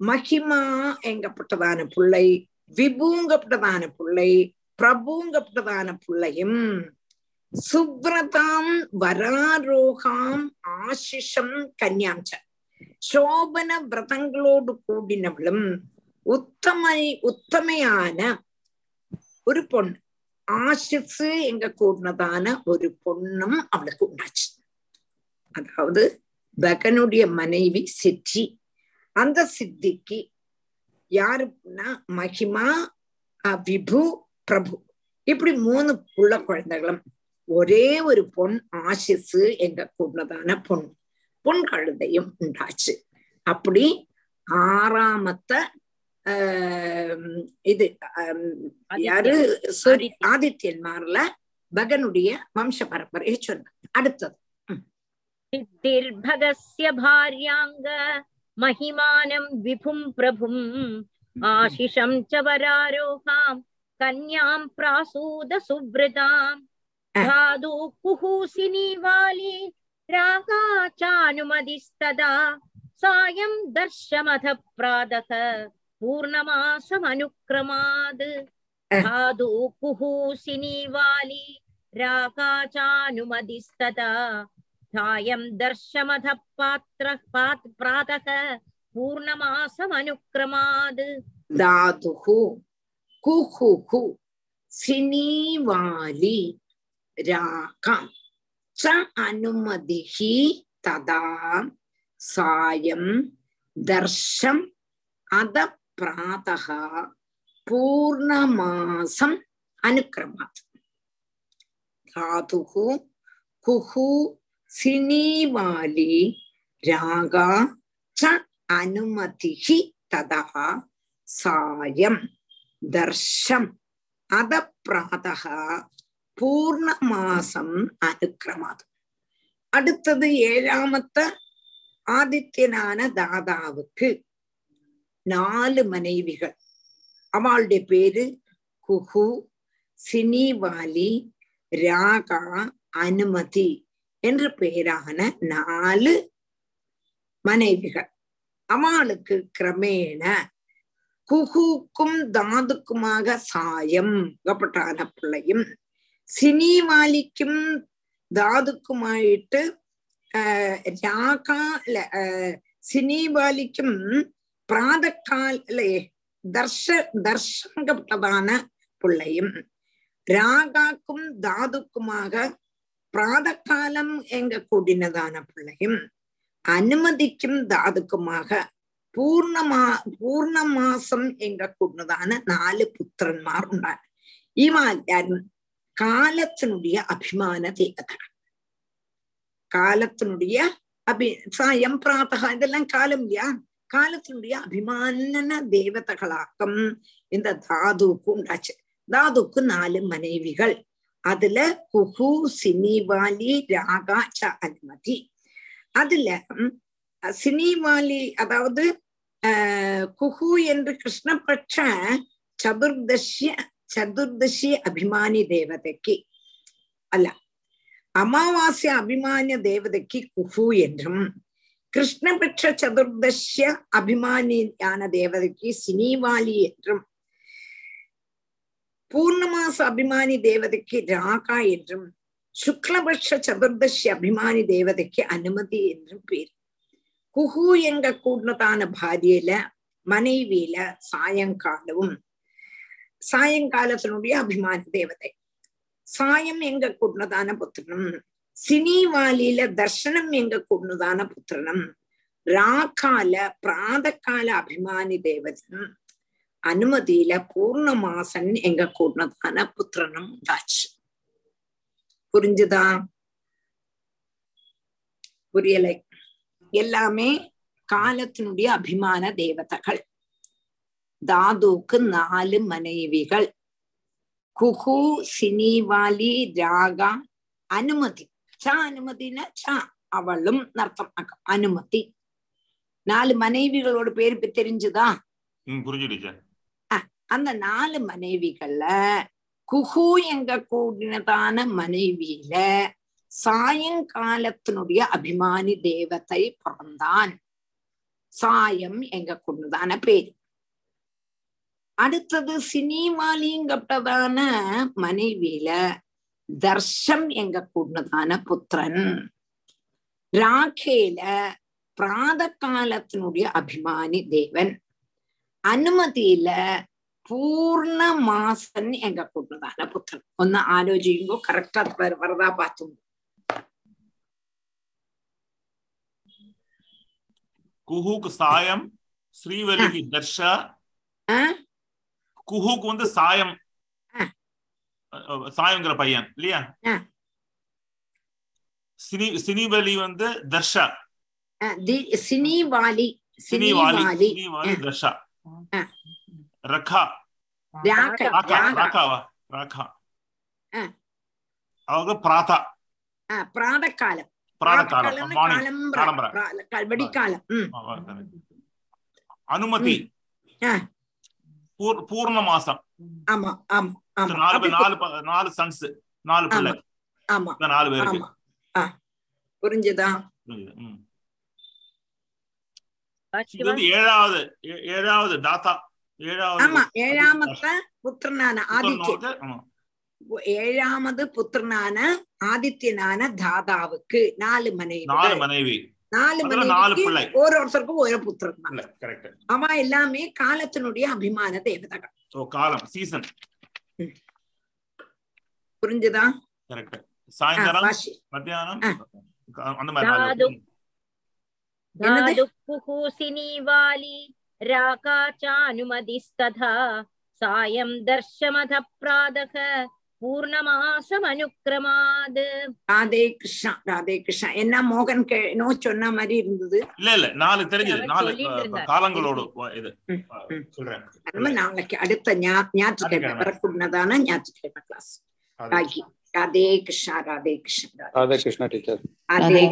[SPEAKER 1] மகிமா எங்கப்பட்டதான பிள்ளை விபூங்கப்பட்டதான பிள்ளை பிரபுங்கப்பட்டதான பிள்ளையும் சுப்ரதாம் வராரோகாம் ஆசிஷம் கன்யாஞ்ச சோபன விரதங்களோடு கூடினவளும் உத்தமை உத்தமையான ஒரு பொண்ணு. ஆசிசு எங்க கூடினதான ஒரு பொண்ணும் அவளுக்கு உண்டாச்சு. அதாவது பகனுடைய மனைவி சித்தி அந்த சித்திக்கு யாருன்னா மகிமா விபு பிரபு. இப்படி மூணு புள்ள குழந்தைகளும். ஒரே ஒரு பொன் ஆசிசு எங்க கூடதான பொன். பொன் கழுதையும் உண்டாச்சு. அப்படி ஆறாமத்த இது யாரு? சாரி ஆதித்யன்மார்ல பகனுடைய வம்ச பரம்பரையை சொன்னார். அடுத்தது.
[SPEAKER 4] சித்திர்பகஸ்ய பாரியாங்க மகிமானம் விபும் பிரபும். ஆஷிஷம் ச வராரோகாம் கன்யாம் பிராசூத சுவ்ரதாம். धातु कुहूसिनी वाली रागा चानुमदिस्तदा सायं दर्शमथ प्रातः पूर्णमासमनुक्रमाद् धातु कुहूसिनी वाली रागा चानुमदिस्तदा सायं दर्शमथ पात्र प्रातः पूर्णमासमनुक्रमाद्
[SPEAKER 1] धातुः कुहुः सिनीवाली ராகம். ச அனுமதிஹி ததா சாயம் தர்ஷம் அத பிராதः பூர்ணமாசம் அனுக்கிரமாத். தாதுகு குஹு சினீவாலி ராகா ச அனுமதிஹி ததா சாயம் தர்ஷம் அத பிராதக பூர்ணமாசம் அனுக்கிரமாது. அடுத்தது ஏழாமத்த ஆதித்யனான தாதாவுக்கு நாலு மனைவிகள். அவளுடைய பேரு குஹு சினிவாலி ராகா அனுமதி என்று பெயரான நாலு மனைவிகள். அவளுக்கு கிரமேண குஹுக்கும் தாதுக்குமாக சாயம் கப்பட்டான பிள்ளையும் സിനിമാലിക്കും ധാതുക്കുമായിട്ട് രാകാല സിനിബാലിക്കും പ്രാതക്കാലെ ദർശ ദർശനപ്പെട്ടതാണ് பிள்ளையும். ராகாக்கும் தாதுக்குமாக பிராதக்காலம் எங்க கூடினதான பிள்ளையும் அனுமதிக்கும் தாதுக்குமாக பூர்ணமா பூர்ண மாசம் எங்க கூடினதான നാല് പുത്രന്മാർ ഉണ്ടാണ് ഈ காலத்தினுடைய அபிமான தேகதா காலத்தினுடைய அபி சாயம் பிராத்தகா இதெல்லாம் காலம் இல்லையா? காலத்தினுடைய அபிமான தேவதைகளாக்கம். இந்த தாதுவுக்கு உண்டாச்சு. தாதுக்கு நாலு மனைவிகள். அதுல குஹு சினிவாலி ராகா ச அனுமதி. அதுல சினிவாலி அதாவது குஹு என்று கிருஷ்ணபட்ச சதுர்தசிய சதுர்தசி அபிமானி தேவதைக்கு. அல்ல. அமாவாசிய அபிமானிய தேவதைக்கு குஹு என்றும் கிருஷ்ணபட்ச சதுர்தசிய அபிமானியான தேவதைக்கு சினிவாலி என்றும் பூர்ணமாச அபிமானி தேவதைக்கு ராகா என்றும் சுக்லபட்ச சதுர்தசி அபிமானி தேவதைக்கு அனுமதி என்றும் பேர். குஹு எங்க கூடதான பாரியல மனைவியில சாயங்காலமும் சாயங்காலத்தினுடைய அபிமான தேவதை. சாயம் எங்க கூடதான புத்திரனும் சினிவாலியில தர்ஷனம் எங்க கொண்டுதான புத்திரனும் ராக்கால பிராதக்கால அபிமானி தேவதன் அனுமதியில பூர்ணமாசன் எங்க கூடதான புத்திரனும் உண்டாச்சு. புரிஞ்சுதா? புரியலை. எல்லாமே காலத்தினுடைய அபிமான தேவதைகள். தாதுக்கு நாலு மனைவிகள். குஹு சினிவாலி ராகா அனுமதி. ச அனுமதினா ச அவளும் அர்த்தம். அனுமதி. நாலு மனைவிகளோட பேர் இப்ப தெரிஞ்சுதா? அந்த நாலு மனைவிகள்ல குஹு எங்க கூடினதான மனைவியில சாயங்காலத்தினுடைய அபிமானி தேவதை பிறந்தான். சாயம் எங்க கொண்டுதான பேரு. அடுத்தது சினிமாலிங்கப்பட்டதான மனைவியில தர்ஷம் எங்க கூடதான புத்திரன் ராகேல பிராத காலத்தினுடைய அபிமானி தேவன் അനുമതിയില പൂർണ്ണ മാസൻ എങ്ക കൊണ്ടതാണ് പുത്രൻ ഒന്ന് ആലോചിക്കുമ്പോ കറക്റ്റ് അത് വെറുതാ പാത്തു
[SPEAKER 3] குஹுக்கு சாயம் ஸ்ரீவல்லிக்கு தர்ஷா குஹுக்கு வந்து சாயம். சாயங்கிற பையன் இல்லையா? சினி சினிவலி வந்து தர்ஷா.
[SPEAKER 1] சினிவாலி
[SPEAKER 3] சினிவாலி தர்ஷா. ரகா ராகாவா ராகா அவங்க பிராதா
[SPEAKER 1] பிராத
[SPEAKER 3] காலம் பிராத பிராதகாலம்.
[SPEAKER 1] பிராதகாலம். விடிக்காலம்.
[SPEAKER 3] அனுமதி. பூர்ண மாசம்.
[SPEAKER 1] ஆமா ஆமா
[SPEAKER 3] நாலு சன்ஸ் நாலு பிள்ளை.
[SPEAKER 1] ஆமா
[SPEAKER 3] நாலு பேருக்கு.
[SPEAKER 1] புரிஞ்சதா?
[SPEAKER 3] இது ஏழாவது ஏழாவது தாத்தா ஏழாவது
[SPEAKER 1] ஆமா ஏழாமத்த புத்திரனான ஆதித்யன் ஏழாமது புத்திரனான ஆதித்யனான தாதாவுக்கு நாலு மனைவி
[SPEAKER 3] நாலு மனைவி.
[SPEAKER 1] நாலு மனைவி ஓரோருத்தருக்கும் ஓரோ புத்திரன் அவ எல்லாமே காலத்தினுடைய அபிமான தேவதைகள்
[SPEAKER 3] காலம் சீசன்
[SPEAKER 1] புரிஞ்சுதா?
[SPEAKER 3] கரெக்ட் சாயந்தரம் மத்தியானம்? அந்த
[SPEAKER 4] பூர்ணமாசமனுக்கிரமாது.
[SPEAKER 1] ராதே கிருஷ்ணா ராதே கிருஷ்ணா. என்ன மோகன் நோ சொன்ன மாதிரி இருந்தது?
[SPEAKER 3] இல்ல இல்ல நாலு தெரிஞ்சது நாலு காலங்களோடு இது. சொல்றேன்.
[SPEAKER 1] நாளைக்கு அடுத்த ஞாயிற்றுக்கிழமை வரக்கூடியதான ஞாயிற்றுக்கிழமை கிளாஸ் ராகி. ராதே கிருஷ்ணா ராதே கிருஷ்ணா.
[SPEAKER 9] ராதே கிருஷ்ணா டீச்சர்
[SPEAKER 1] ராதே